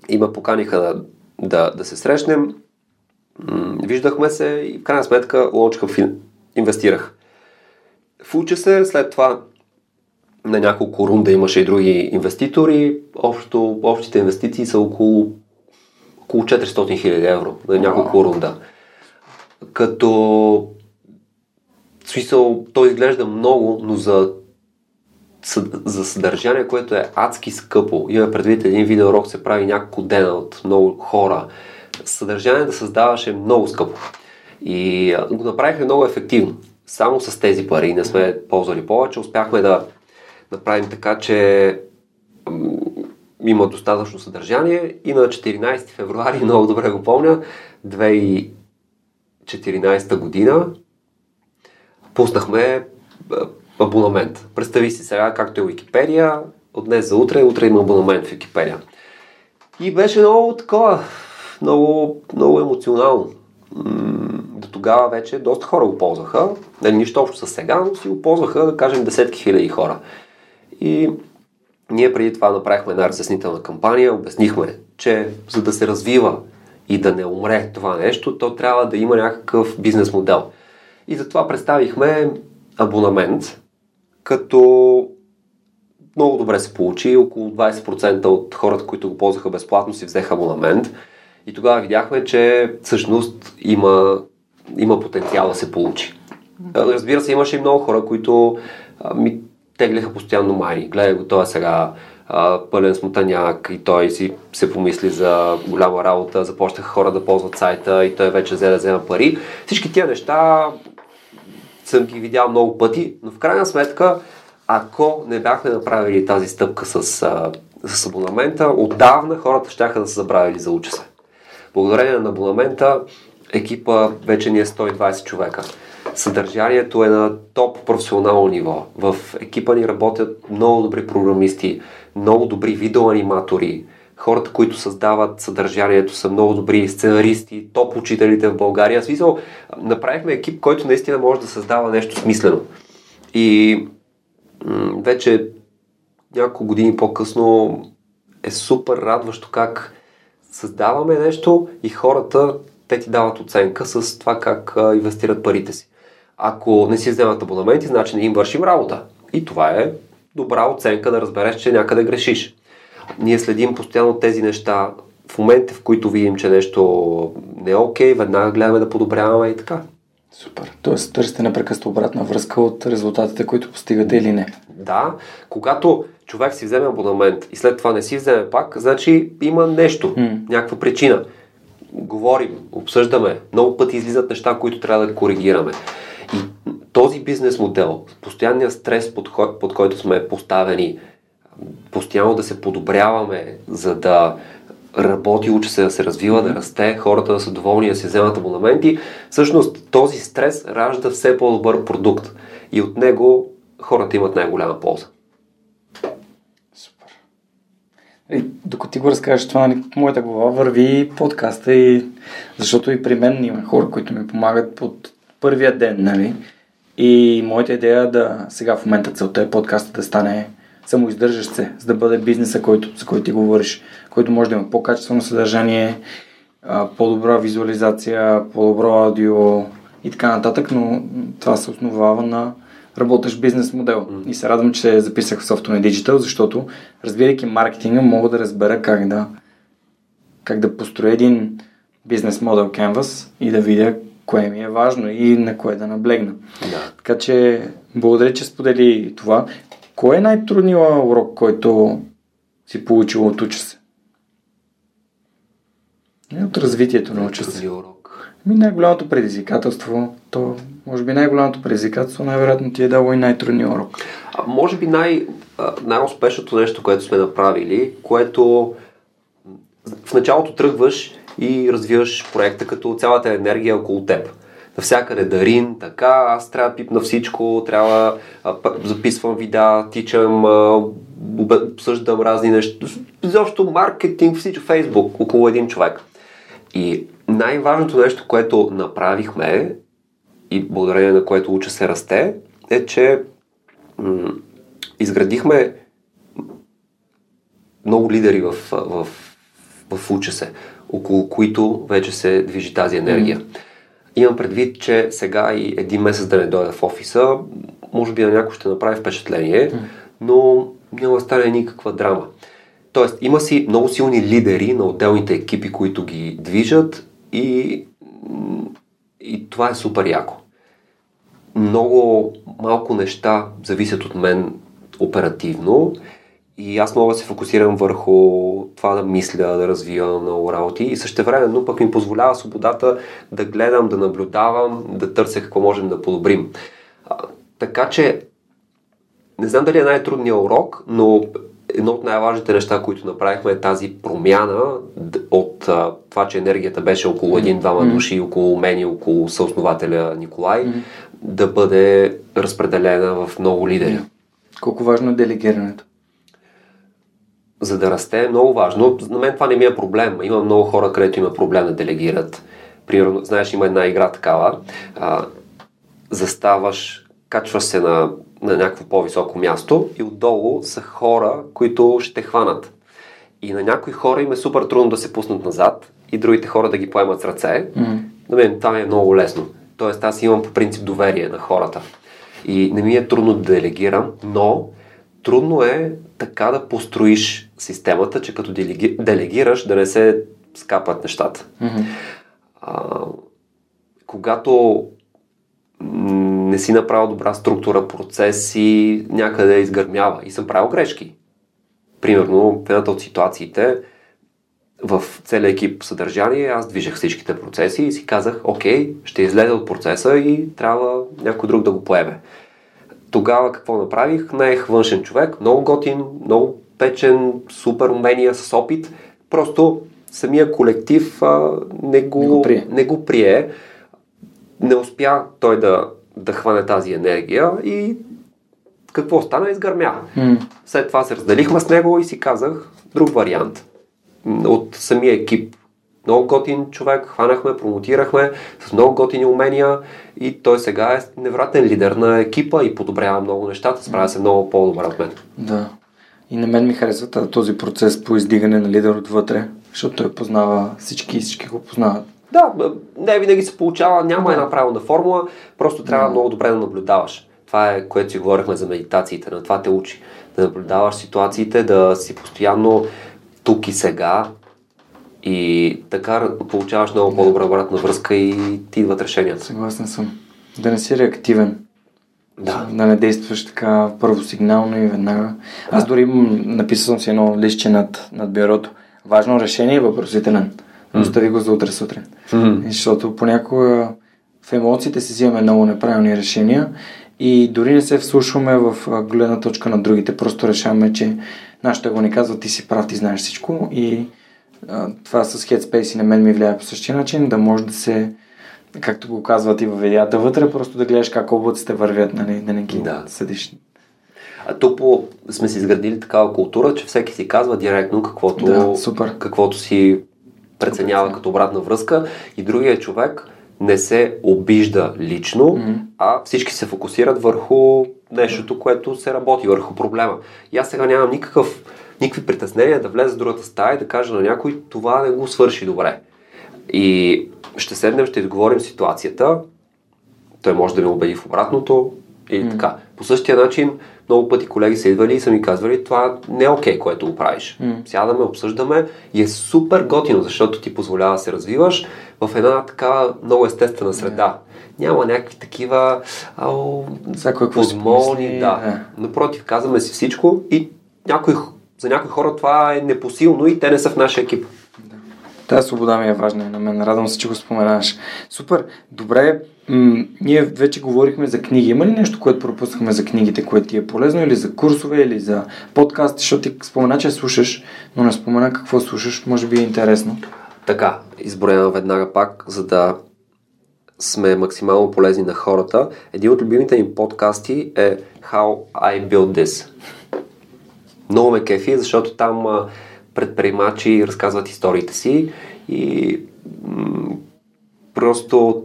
и ме поканиха да, да, да се срещнем. Виждахме се и в крайна сметка Launch Hub инвестирах. Фуча се, след това на няколко рунда имаше и други инвеститори. Общо, общите инвестиции са около, около 400 000 евро на няколко wow. рунда. Като смисъл, той изглежда много, но за, за съдържание, което е адски скъпо. Има предвид един видеоурок се прави няколко дена от много хора. Съдържание да създаваше много скъпо. И го направихме много ефективно само с тези пари, не сме ползвали повече, успяхме да направим така, че има достатъчно съдържание и на 14 февруари, много добре го помня, 2014 година пуснахме абонамент. Представи си сега, както е Википедия, от днес за утре, утре има абонамент в Википедия. И беше много такова, много, много емоционално до тогава вече доста хора го ползваха. Нали, нищо общо с сега, но си го ползваха, да кажем, десетки хиляди хора. И ние преди това направихме една разяснителна кампания, обяснихме, че за да се развива и да не умре това нещо, то трябва да има някакъв бизнес модел. И затова представихме абонамент, като много добре се получи. Около 20% от хората, които го ползваха безплатно, си взеха абонамент. И тогава видяхме, че всъщност има, има потенциал да се получи. Разбира се, имаше и много хора, които ми теглиха постоянно май. Гледай го, той е сега а, пълен смутаняк и той си се помисли за голяма работа, започнаха хора да ползват сайта и той вече взе да взема пари. Всички тия неща съм ги видял много пъти, но в крайна сметка, ако не бяхме направили тази стъпка с, с абонамента, отдавна хората ще да са забравили за уча се. Благодарение на абонамента екипа вече ни е 120 човека. Съдържанието е на топ професионално ниво. В екипа ни работят много добри програмисти, много добри видеоаниматори, хората, които създават съдържанието са много добри сценаристи, топ учителите в България. Смисъл, направихме екип, който наистина може да създава нещо смислено. И м- вече няколко години по-късно е супер радващо как създаваме нещо и хората, те ти дават оценка с това как а, инвестират парите си. Ако не си вземат абонаменти, значи не им вършим работа. И това е добра оценка да разбереш, че някъде грешиш. Ние следим постоянно тези неща. В момента, в които видим, че нещо не е окей, веднага гледаме да подобряваме и така. Супер. Тоест търсите непрекъснато обратна връзка от резултатите, които постигате или не. Да. Когато човек си вземе абонамент и след това не си вземе пак, значи има нещо, mm. някаква причина. Говорим, обсъждаме, много пъти излизат неща, които трябва да коригираме. Този бизнес модел, постоянния стрес, под, под който сме поставени, постоянно да се подобряваме, за да работи, учи се да се развива, да расте, хората да са доволни да си вземат абонаменти. Всъщност този стрес ражда все по-добър продукт и от него хората имат най-голяма полза. Супер. И, докато ти го разкажеш това, нали, моята глава върви подкаста и защото и при мен има хора, които ми помагат от първия ден, нали? И моята идея е да сега в момента целта е подкаста да стане самоиздържащ се, за да бъде бизнеса, който, за който ти говориш, който може да има по-качествено съдържание, по-добра визуализация, по-добро аудио и така нататък, но това се основава на работещ бизнес модел. Mm. И се радвам, че записах в Software Digital, защото разбирайки маркетинга, мога да разбера как да, как да построя един бизнес модел Canvas и да видя кое ми е важно и на кое да наблегна. Да. Така че, благодаря, че сподели това. Кой е най-трудният урок, който си получил от уча се? И от развитието на уча се. урок. Ми най-голямото предизвикателство, то може би най-голямото предизвикателство, най-вероятно ти е дало и най-трудният урок. А, може би най- най-успешното нещо, което сме направили, което в началото тръгваш и развиваш проекта като цялата енергия около теб. Навсякъде дарин, така, аз трябва да пипна всичко, трябва записвам видеа, тичам, а, обсъждам разни неща. Защо маркетинг, всичко, Фейсбук, около един човек. И най-важното нещо, което направихме и благодарение на което уча се расте, е, че м- изградихме много лидери в, в, в уча се, около които вече се движи тази енергия. Mm. Имам предвид, че сега и един месец да не дойда в офиса, може би на някой ще направи впечатление, mm. но няма да стане никаква драма. Тоест, има си много силни лидери на отделните екипи, които ги движат и, и това е супер яко. Много малко неща зависят от мен оперативно и аз мога да се фокусирам върху това да мисля, да развивам много работи и същевременно пък ми позволява свободата да гледам, да наблюдавам, да търся какво можем да подобрим. А, така че не знам дали е най-трудният урок, но едно от най-важните неща, които направихме е тази промяна от а, това, че енергията беше около един-двама mm-hmm. души, около мен и около съоснователя Николай, mm-hmm. да бъде разпределена в много лидери. Колко важно е делегирането? За да расте е много важно. На мен това не ми е проблем. Има много хора, където има проблем да делегират. Примерно, знаеш, има една игра такава. А, заставаш, качваш се на на някакво по-високо място и отдолу са хора, които ще хванат. И на някои хора им е супер трудно да се пуснат назад и другите хора да ги поемат с ръце. Mm. На мен това ми е много лесно. Тоест аз имам по принцип доверие на хората. И не ми е трудно да делегирам, но трудно е така да построиш системата, че като делеги... делегираш да не се скапат нещата. Mm-hmm. А, когато не си направил добра структура, процес и някъде изгърмява. И съм правил грешки. Примерно, в едната от ситуациите, в целия екип съдържание, аз движех всичките процеси и си казах, окей, ще излезе от процеса и трябва някой друг да го поеме. Тогава какво направих? Наех външен човек, много готин, много печен, супер умения с опит. Просто самия колектив а, не, го, не, го прие. не го прие не успя той да, да хване тази енергия и какво стана? Изгърмя. Mm. След това се разделихме с него и си казах друг вариант. От самия екип. Много готин човек, хванахме, промотирахме с много готини умения и той сега е невероятен лидер на екипа и подобрява много нещата, справя се много по-добре от мен. Да. И на мен ми харесва този процес по издигане на лидер отвътре, защото той познава всички и всички го познават. Да, не винаги се получава, няма една правилна формула, просто трябва mm. много добре да наблюдаваш. Това е, което си говорихме за медитациите, на това те учи. Да наблюдаваш ситуациите, да си постоянно тук и сега и така получаваш много по-добра обратна връзка и ти идват решенията. Съгласен съм. Да не си реактивен. Да. Да не действаш така първосигнално и веднага. Аз дори написал съм си едно листче над, над бюрото. Важно решение е въпросителен. Остави го за утре сутрин. Mm-hmm. Защото понякога в емоциите си взимаме много неправилни решения и дори не се вслушваме в гледна точка на другите. Просто решаваме, че нашата го ни казва, ти си прав, ти знаеш всичко и това с Headspace и на мен ми влияе по същия начин, да може да се както го казват и във видеята вътре, просто да гледаш как облаците вървят, нали, да не ги да. съдиш. А по, сме си изградили такава култура, че всеки си казва директно каквото, да, супер. каквото си преценява като обратна връзка и другия човек не се обижда лично, mm-hmm. а всички се фокусират върху нещото, което се работи, върху проблема. И аз сега нямам никакъв, никакви притеснения да влезе в другата стая и да кажа на някой, това не го свърши добре. И ще седнем, ще изговорим ситуацията, той може да ме убеди в обратното, Или mm. така. По същия начин, много пъти колеги са идвали и са ми казвали, това не е окей, okay, което го правиш. Mm. Сядаме, обсъждаме и е супер готино, защото ти позволява да се развиваш в една така много естествена среда. Yeah. Няма някакви такива ау, подмолни, да. Yeah. Напротив, казваме си всичко и някой, за някои хора това е непосилно и те не са в нашия екип. Тази свобода ми е важна на мен. Радвам се, че го споменаваш. Супер. Добре. М- ние вече говорихме за книги. Има ли нещо, което пропускаме за книгите, което ти е полезно или за курсове, или за подкасти, защото ти спомена, че слушаш, но не спомена какво слушаш. Може би е интересно. Така, изброена веднага пак, за да сме максимално полезни на хората. Един от любимите ми подкасти е How I Build This. Много ме кефи, защото там предприемачи разказват историите си и м- просто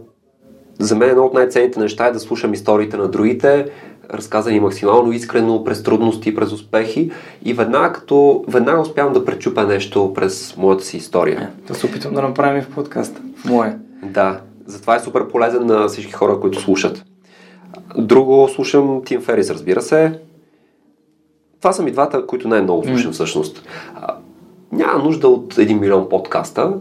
за мен едно от най-ценните неща е да слушам историите на другите, разказани максимално искрено, през трудности, през успехи и веднага, като, веднага успявам да пречупя нещо през моята си история. Е, да се опитвам да направим и в подкаста. В моя. Да, затова е супер полезен на всички хора, които слушат. Друго слушам Тим Ферис, разбира се. Това са ми двата, които най-много слушам mm. всъщност няма нужда от 1 милион подкаста,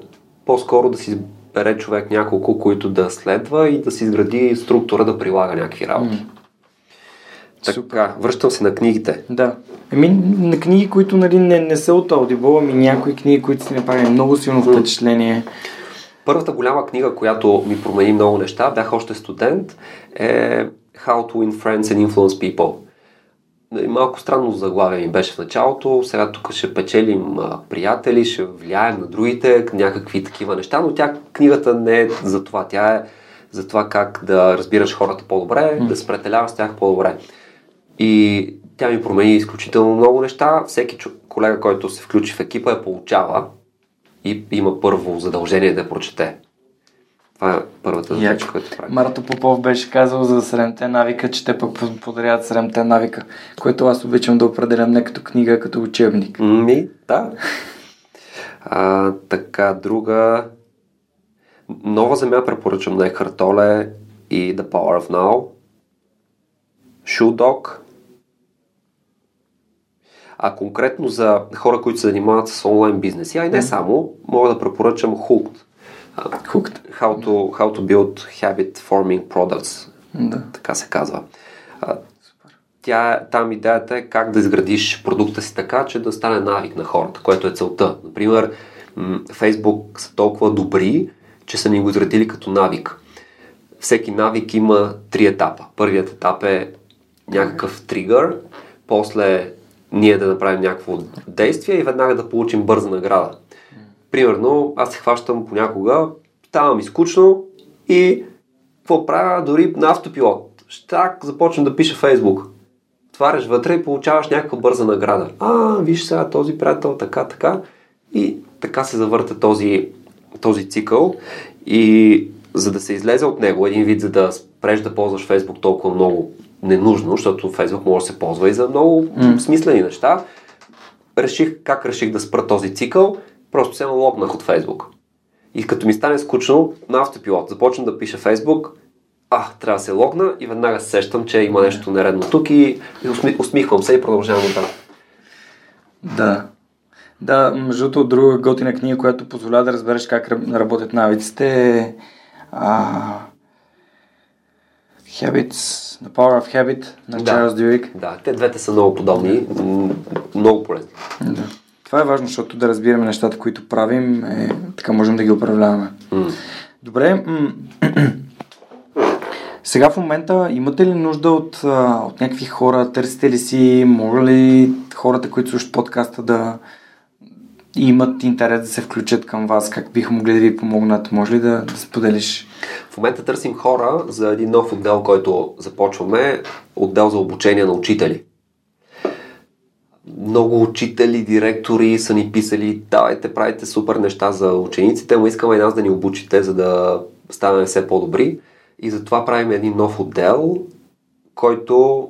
по-скоро да си избере човек няколко, които да следва и да си изгради структура да прилага някакви работи. Mm. Така, връщам се на книгите. Да. Еми, на книги, които нали, не, не са от Audible, ами някои книги, които си направили много силно впечатление. Първата голяма книга, която ми промени много неща, бях още студент, е How to Win Friends and Influence People. Малко странно заглавие ми беше в началото. Сега тук ще печелим приятели, ще влияем на другите, някакви такива неща, но тя книгата не е за това. Тя е за това как да разбираш хората по-добре, mm. да се претеляваш с тях по-добре. И тя ми промени изключително много неща. Всеки колега, който се включи в екипа, я получава и има първо задължение да прочете. Това е първата задача, която прави. Марто Попов беше казал за седемте навика, че те пък подаряват седемте навика, което аз обичам да определям не като книга, а като учебник. Ми, да. А, така, друга... Нова земя препоръчвам на Ехартоле и The Power of Now. Shoe Dog. А конкретно за хора, които се занимават с онлайн бизнес, а и не само, мога да препоръчам Hooked Hooked. How to, how to build habit forming products. Да. Така се казва. А, тя, там идеята е как да изградиш продукта си така, че да стане навик на хората, което е целта. Например, Facebook са толкова добри, че са ни го изградили като навик. Всеки навик има три етапа. Първият етап е някакъв тригър, после ние да направим някакво действие и веднага да получим бърза награда. Примерно, аз се хващам понякога, става ми скучно и какво правя дори на автопилот. Щак започвам да пиша Фейсбук. Отваряш вътре и получаваш някаква бърза награда. А, виж сега този приятел, така, така. И така се завърта този, този цикъл. И за да се излезе от него, един вид, за да спреш да ползваш Фейсбук толкова много ненужно, защото Фейсбук може да се ползва и за много mm. смислени неща, реших как реших да спра този цикъл Просто се логнах от Фейсбук. И като ми стане скучно, на автопилот започвам да пиша Фейсбук, а, трябва да се логна и веднага се сещам, че има нещо нередно тук и, и усмихвам се и продължавам да. Да. Да, между другото, друга готина книга, която позволява да разбереш как работят навиците е Habits, The Power of Habit на да. Чарлз Дюик. Да, те двете са много подобни, много полезни. Да. Това е важно, защото да разбираме нещата, които правим, е, така можем да ги управляваме. Mm. Добре. М- сега в момента имате ли нужда от, от някакви хора? Търсите ли си? Може ли хората, които слушат подкаста да имат интерес да се включат към вас? Как биха могли да ви помогнат? Може ли да, да споделиш? В момента търсим хора за един нов отдел, който започваме. Отдел за обучение на учители много учители, директори са ни писали, давайте, правите супер неща за учениците, но искаме и нас да ни обучите, за да ставаме все по-добри. И затова правим един нов отдел, който,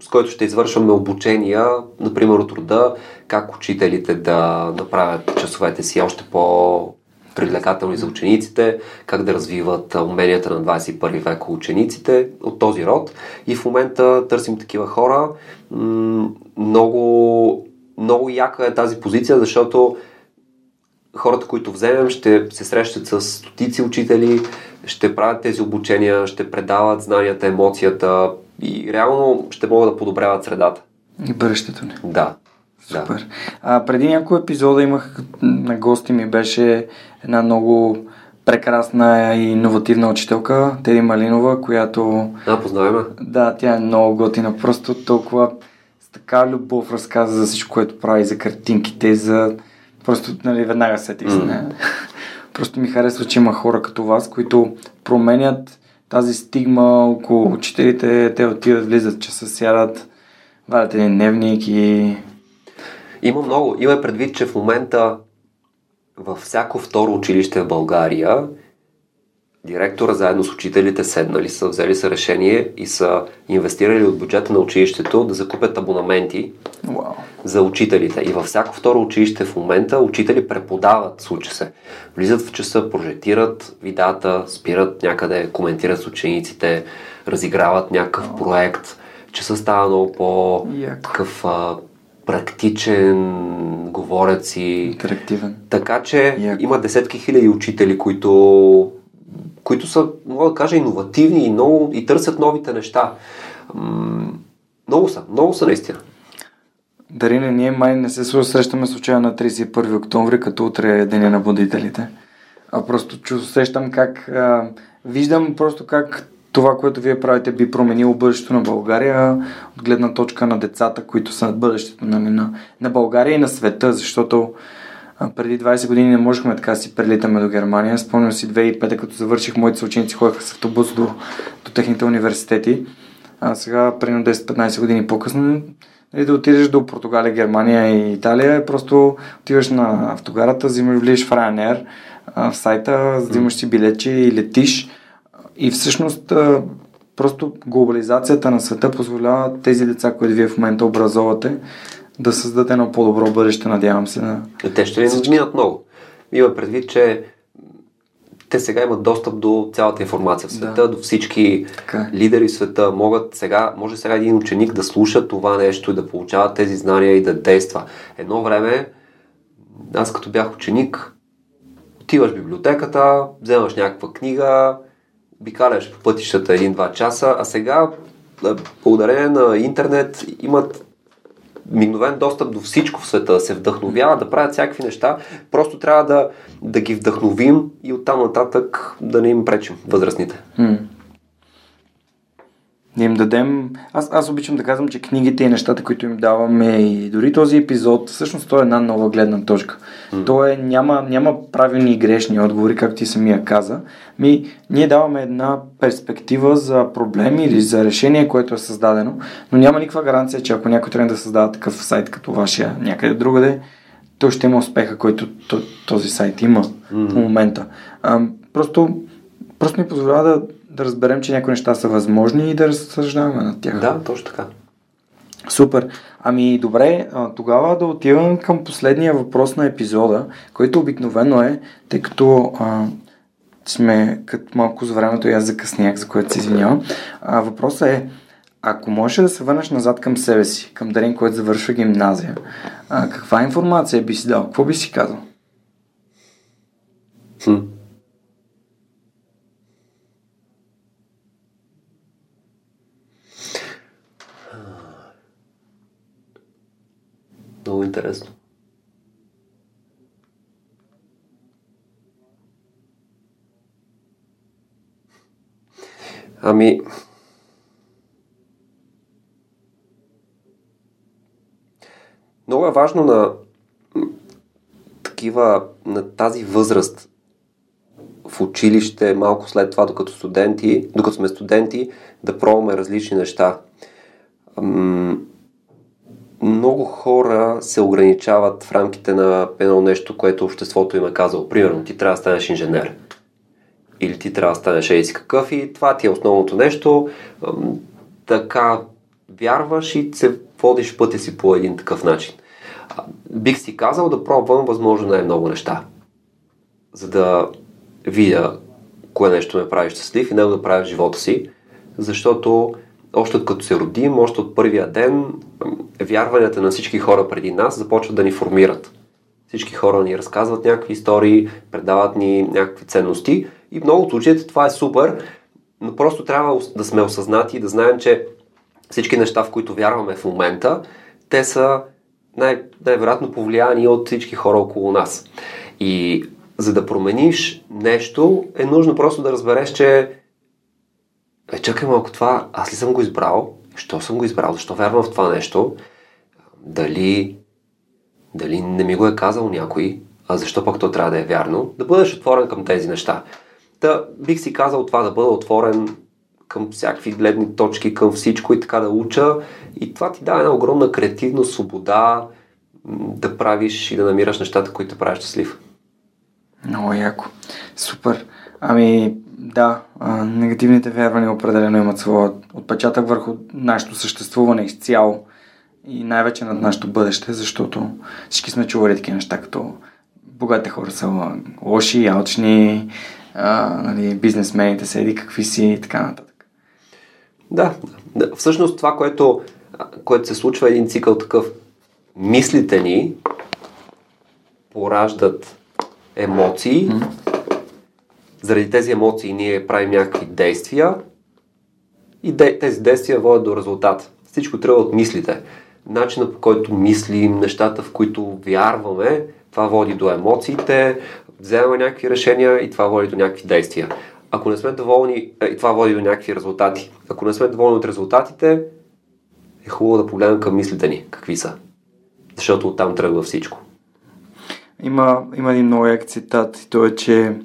с който ще извършваме обучения, например от рода, как учителите да направят часовете си още по привлекателни за учениците, как да развиват уменията на 21 век учениците от този род. И в момента търсим такива хора. Много, много яка е тази позиция, защото хората, които вземем, ще се срещат с стотици учители, ще правят тези обучения, ще предават знанията, емоцията и реално ще могат да подобряват средата. И бъдещето ни. Да. Супер. Да. А, преди няколко епизода имах на гости ми беше една много прекрасна и иновативна учителка, Теди Малинова, която... Да, познаваме. Да, тя е много готина. Просто толкова с така любов разказа за всичко, което прави, за картинките, за... Просто, нали, веднага сетих mm. нея. Просто ми харесва, че има хора като вас, които променят тази стигма около учителите. Те отиват, влизат, че се сядат, вадят един дневник и... Има много. Има предвид, че в момента във всяко второ училище в България директора заедно с учителите седнали са, взели са решение и са инвестирали от бюджета на училището да закупят абонаменти wow. за учителите. И във всяко второ училище в момента учители преподават, случи се. Влизат в часа, прожектират видата, спират някъде, коментират с учениците, разиграват някакъв wow. проект. Часа става много по-такъв практичен, говорят си. Интерактивен. Така че Яко. има десетки хиляди учители, които, които са, мога да кажа, иновативни и, много, и търсят новите неща. М- много са, много са наистина. Дарина, ние май не се срещаме случайно на 31 октомври, като утре е Деня на будителите. А просто чу, усещам как... А, виждам просто как това, което вие правите, би променило бъдещето на България от гледна точка на децата, които са бъдещето нали, на, на България и на света, защото преди 20 години не можехме така си прелитаме до Германия. Спомням си 2005, като завърших, моите ученици ходеха с автобус до, до техните университети. А сега, примерно 10-15 години по-късно, нали, да отидеш до Португалия, Германия и Италия, просто отиваш на автогарата, взимаш, влизаш в Ryanair, в сайта, взимаш си билече и летиш и всъщност просто глобализацията на света позволява тези деца, които вие в момента образовате, да създадат едно по-добро бъдеще, надявам се. На... Те ще ни минат много. Има предвид, че те сега имат достъп до цялата информация в света, да. до всички така. Е. лидери в света. Могат сега, може сега един ученик да слуша това нещо и да получава тези знания и да действа. Едно време, аз като бях ученик, отиваш в библиотеката, вземаш някаква книга, обикаляш по пътищата един-два часа, а сега, благодарение на интернет, имат мигновен достъп до всичко в света, да се вдъхновяват, да правят всякакви неща. Просто трябва да, да ги вдъхновим и оттам нататък да не им пречим възрастните. Да им дадем... Аз, аз обичам да казвам, че книгите и нещата, които им даваме и дори този епизод, всъщност то е една нова гледна точка. Mm. То е, няма, няма правилни и грешни отговори, както ти самия каза. Ми, ние даваме една перспектива за проблеми или за решение, което е създадено, но няма никаква гаранция, че ако някой трябва да създава такъв сайт като вашия някъде другаде, той ще има успеха, който този сайт има mm. в момента. А, просто, просто ни позволява да да разберем, че някои неща са възможни и да разсъждаваме над тях. Да, точно така. Супер. Ами добре, тогава да отивам към последния въпрос на епизода, който обикновено е, тъй като а, сме като малко за времето и аз закъснях, за което се извинявам. А, въпросът е, ако можеш да се върнеш назад към себе си, към Дарин, който завършва гимназия, а, каква информация би си дал? Какво би си казал? Хм. Много интересно. Ами, много е важно на такива, на тази възраст в училище, малко след това, докато студенти, докато сме студенти, да пробваме различни неща много хора се ограничават в рамките на едно нещо, което обществото им е казало. Примерно, ти трябва да станеш инженер. Или ти трябва да станеш еди какъв и това ти е основното нещо. Така вярваш и се водиш пътя си по един такъв начин. Бих си казал да пробвам възможно най-много неща. за да видя кое нещо ме прави щастлив и него да правя живота си, защото още като се родим, още от първия ден, вярванията на всички хора преди нас започват да ни формират. Всички хора ни разказват някакви истории, предават ни някакви ценности и в много случаите това е супер, но просто трябва да сме осъзнати и да знаем, че всички неща, в които вярваме в момента, те са най- най-вероятно повлияни от всички хора около нас. И за да промениш нещо, е нужно просто да разбереш, че е, чакай малко това, аз ли съм го избрал? Що съм го избрал? Защо вярвам в това нещо? Дали, дали не ми го е казал някой? А защо пък то трябва да е вярно? Да бъдеш отворен към тези неща. Та бих си казал това да бъда отворен към всякакви гледни точки, към всичко и така да уча. И това ти дава една огромна креативност, свобода да правиш и да намираш нещата, които правиш щастлив. Много яко. Супер. Ами, да, а, негативните вярвания определено имат своя отпечатък върху нашето съществуване изцяло и най-вече над нашето бъдеще, защото всички сме чували такива неща, като богатите хора са лоши, алчни, а, нали, бизнесмените са еди какви си и така нататък. Да, да. всъщност това, което, което се случва е един цикъл такъв. Мислите ни пораждат емоции, mm-hmm. Заради тези емоции ние правим някакви действия и де, тези действия водят до резултат. Всичко трябва от мислите. Начинът по който мислим, нещата в които вярваме, това води до емоциите, вземаме някакви решения и това води до някакви действия. Ако не сме доволни, и това води до някакви резултати. Ако не сме доволни от резултатите, е хубаво да погледнем към мислите ни, какви са. Защото оттам тръгва всичко. Има, има един много як цитат и то е, че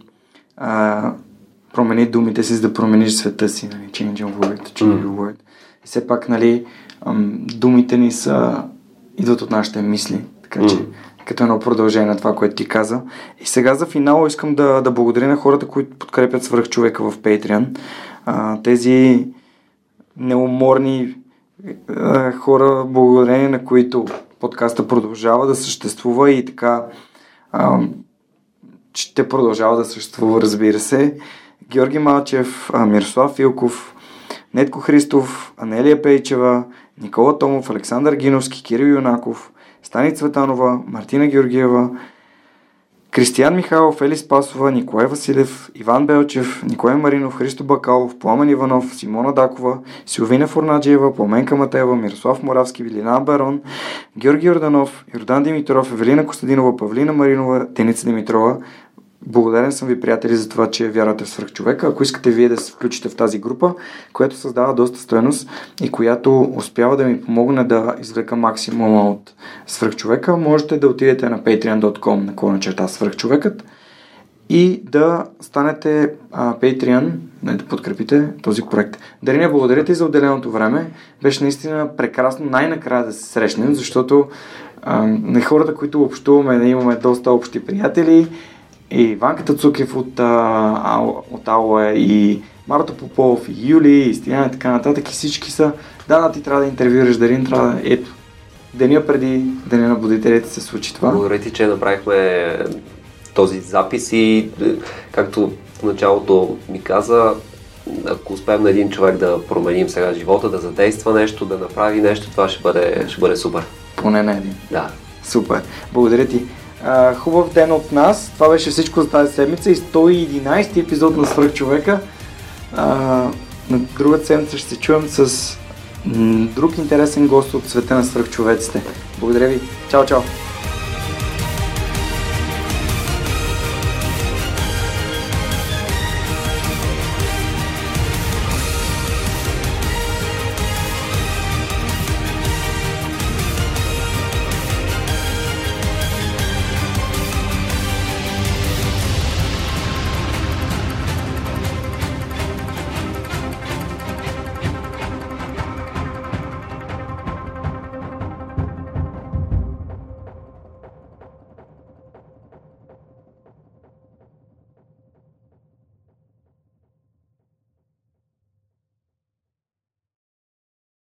а, промени думите си, за да промениш света си. Нали? Change your word, change your word. И все пак, нали, думите ни са, идват от нашите мисли. Така че, като едно продължение на това, което ти каза. И сега за финал искам да, да благодаря на хората, които подкрепят свърх човека в Patreon. А, тези неуморни а, хора, благодарение на които подкаста продължава да съществува и така ще продължава да съществува, разбира се. Георги Малчев, Мирослав Филков, Нетко Христов, Анелия Пейчева, Никола Томов, Александър Гиновски, Кирил Юнаков, Стани Цветанова, Мартина Георгиева, Кристиян Михайлов, Ели Спасова, Николай Василев, Иван Белчев, Николай Маринов, Христо Бакалов, Пламен Иванов, Симона Дакова, Силвина Фурнаджиева, Пламенка Матева, Мирослав Моравски, Вилина Барон, Георги Йорданов, Йордан Димитров, Евелина Костадинова, Павлина Маринова, Теница Димитрова, Благодарен съм ви, приятели, за това, че вярвате в свръхчовека. Ако искате вие да се включите в тази група, която създава доста стоеност и която успява да ми помогне да извлека максимума от свръхчовека, можете да отидете на patreon.com на клона черта свръхчовекът и да станете а, Patreon, да подкрепите този проект. Дариня, благодаря ти за отделеното време. Беше наистина прекрасно най-накрая да се срещнем, защото а, на хората, които общуваме, да имаме доста общи приятели и Ванката Цукев от, а, от Алоe, и Марто Попов, и Юли, и Стияна и така нататък. И всички са, да, да, ти трябва да интервюираш Дарин, трябва да... Ето, деня преди Деня на будителите се случи това. Благодаря ти, че направихме този запис и както в началото ми каза, ако успеем на един човек да променим сега живота, да задейства нещо, да направи нещо, това ще бъде, ще бъде супер. Поне на един. Да. Супер. Благодаря ти. Хубав ден от нас. Това беше всичко за тази седмица и 111 епизод на Свърхчовека. На другата седмица ще се чуем с друг интересен гост от света на свръхчовеците. Благодаря ви. Чао, чао!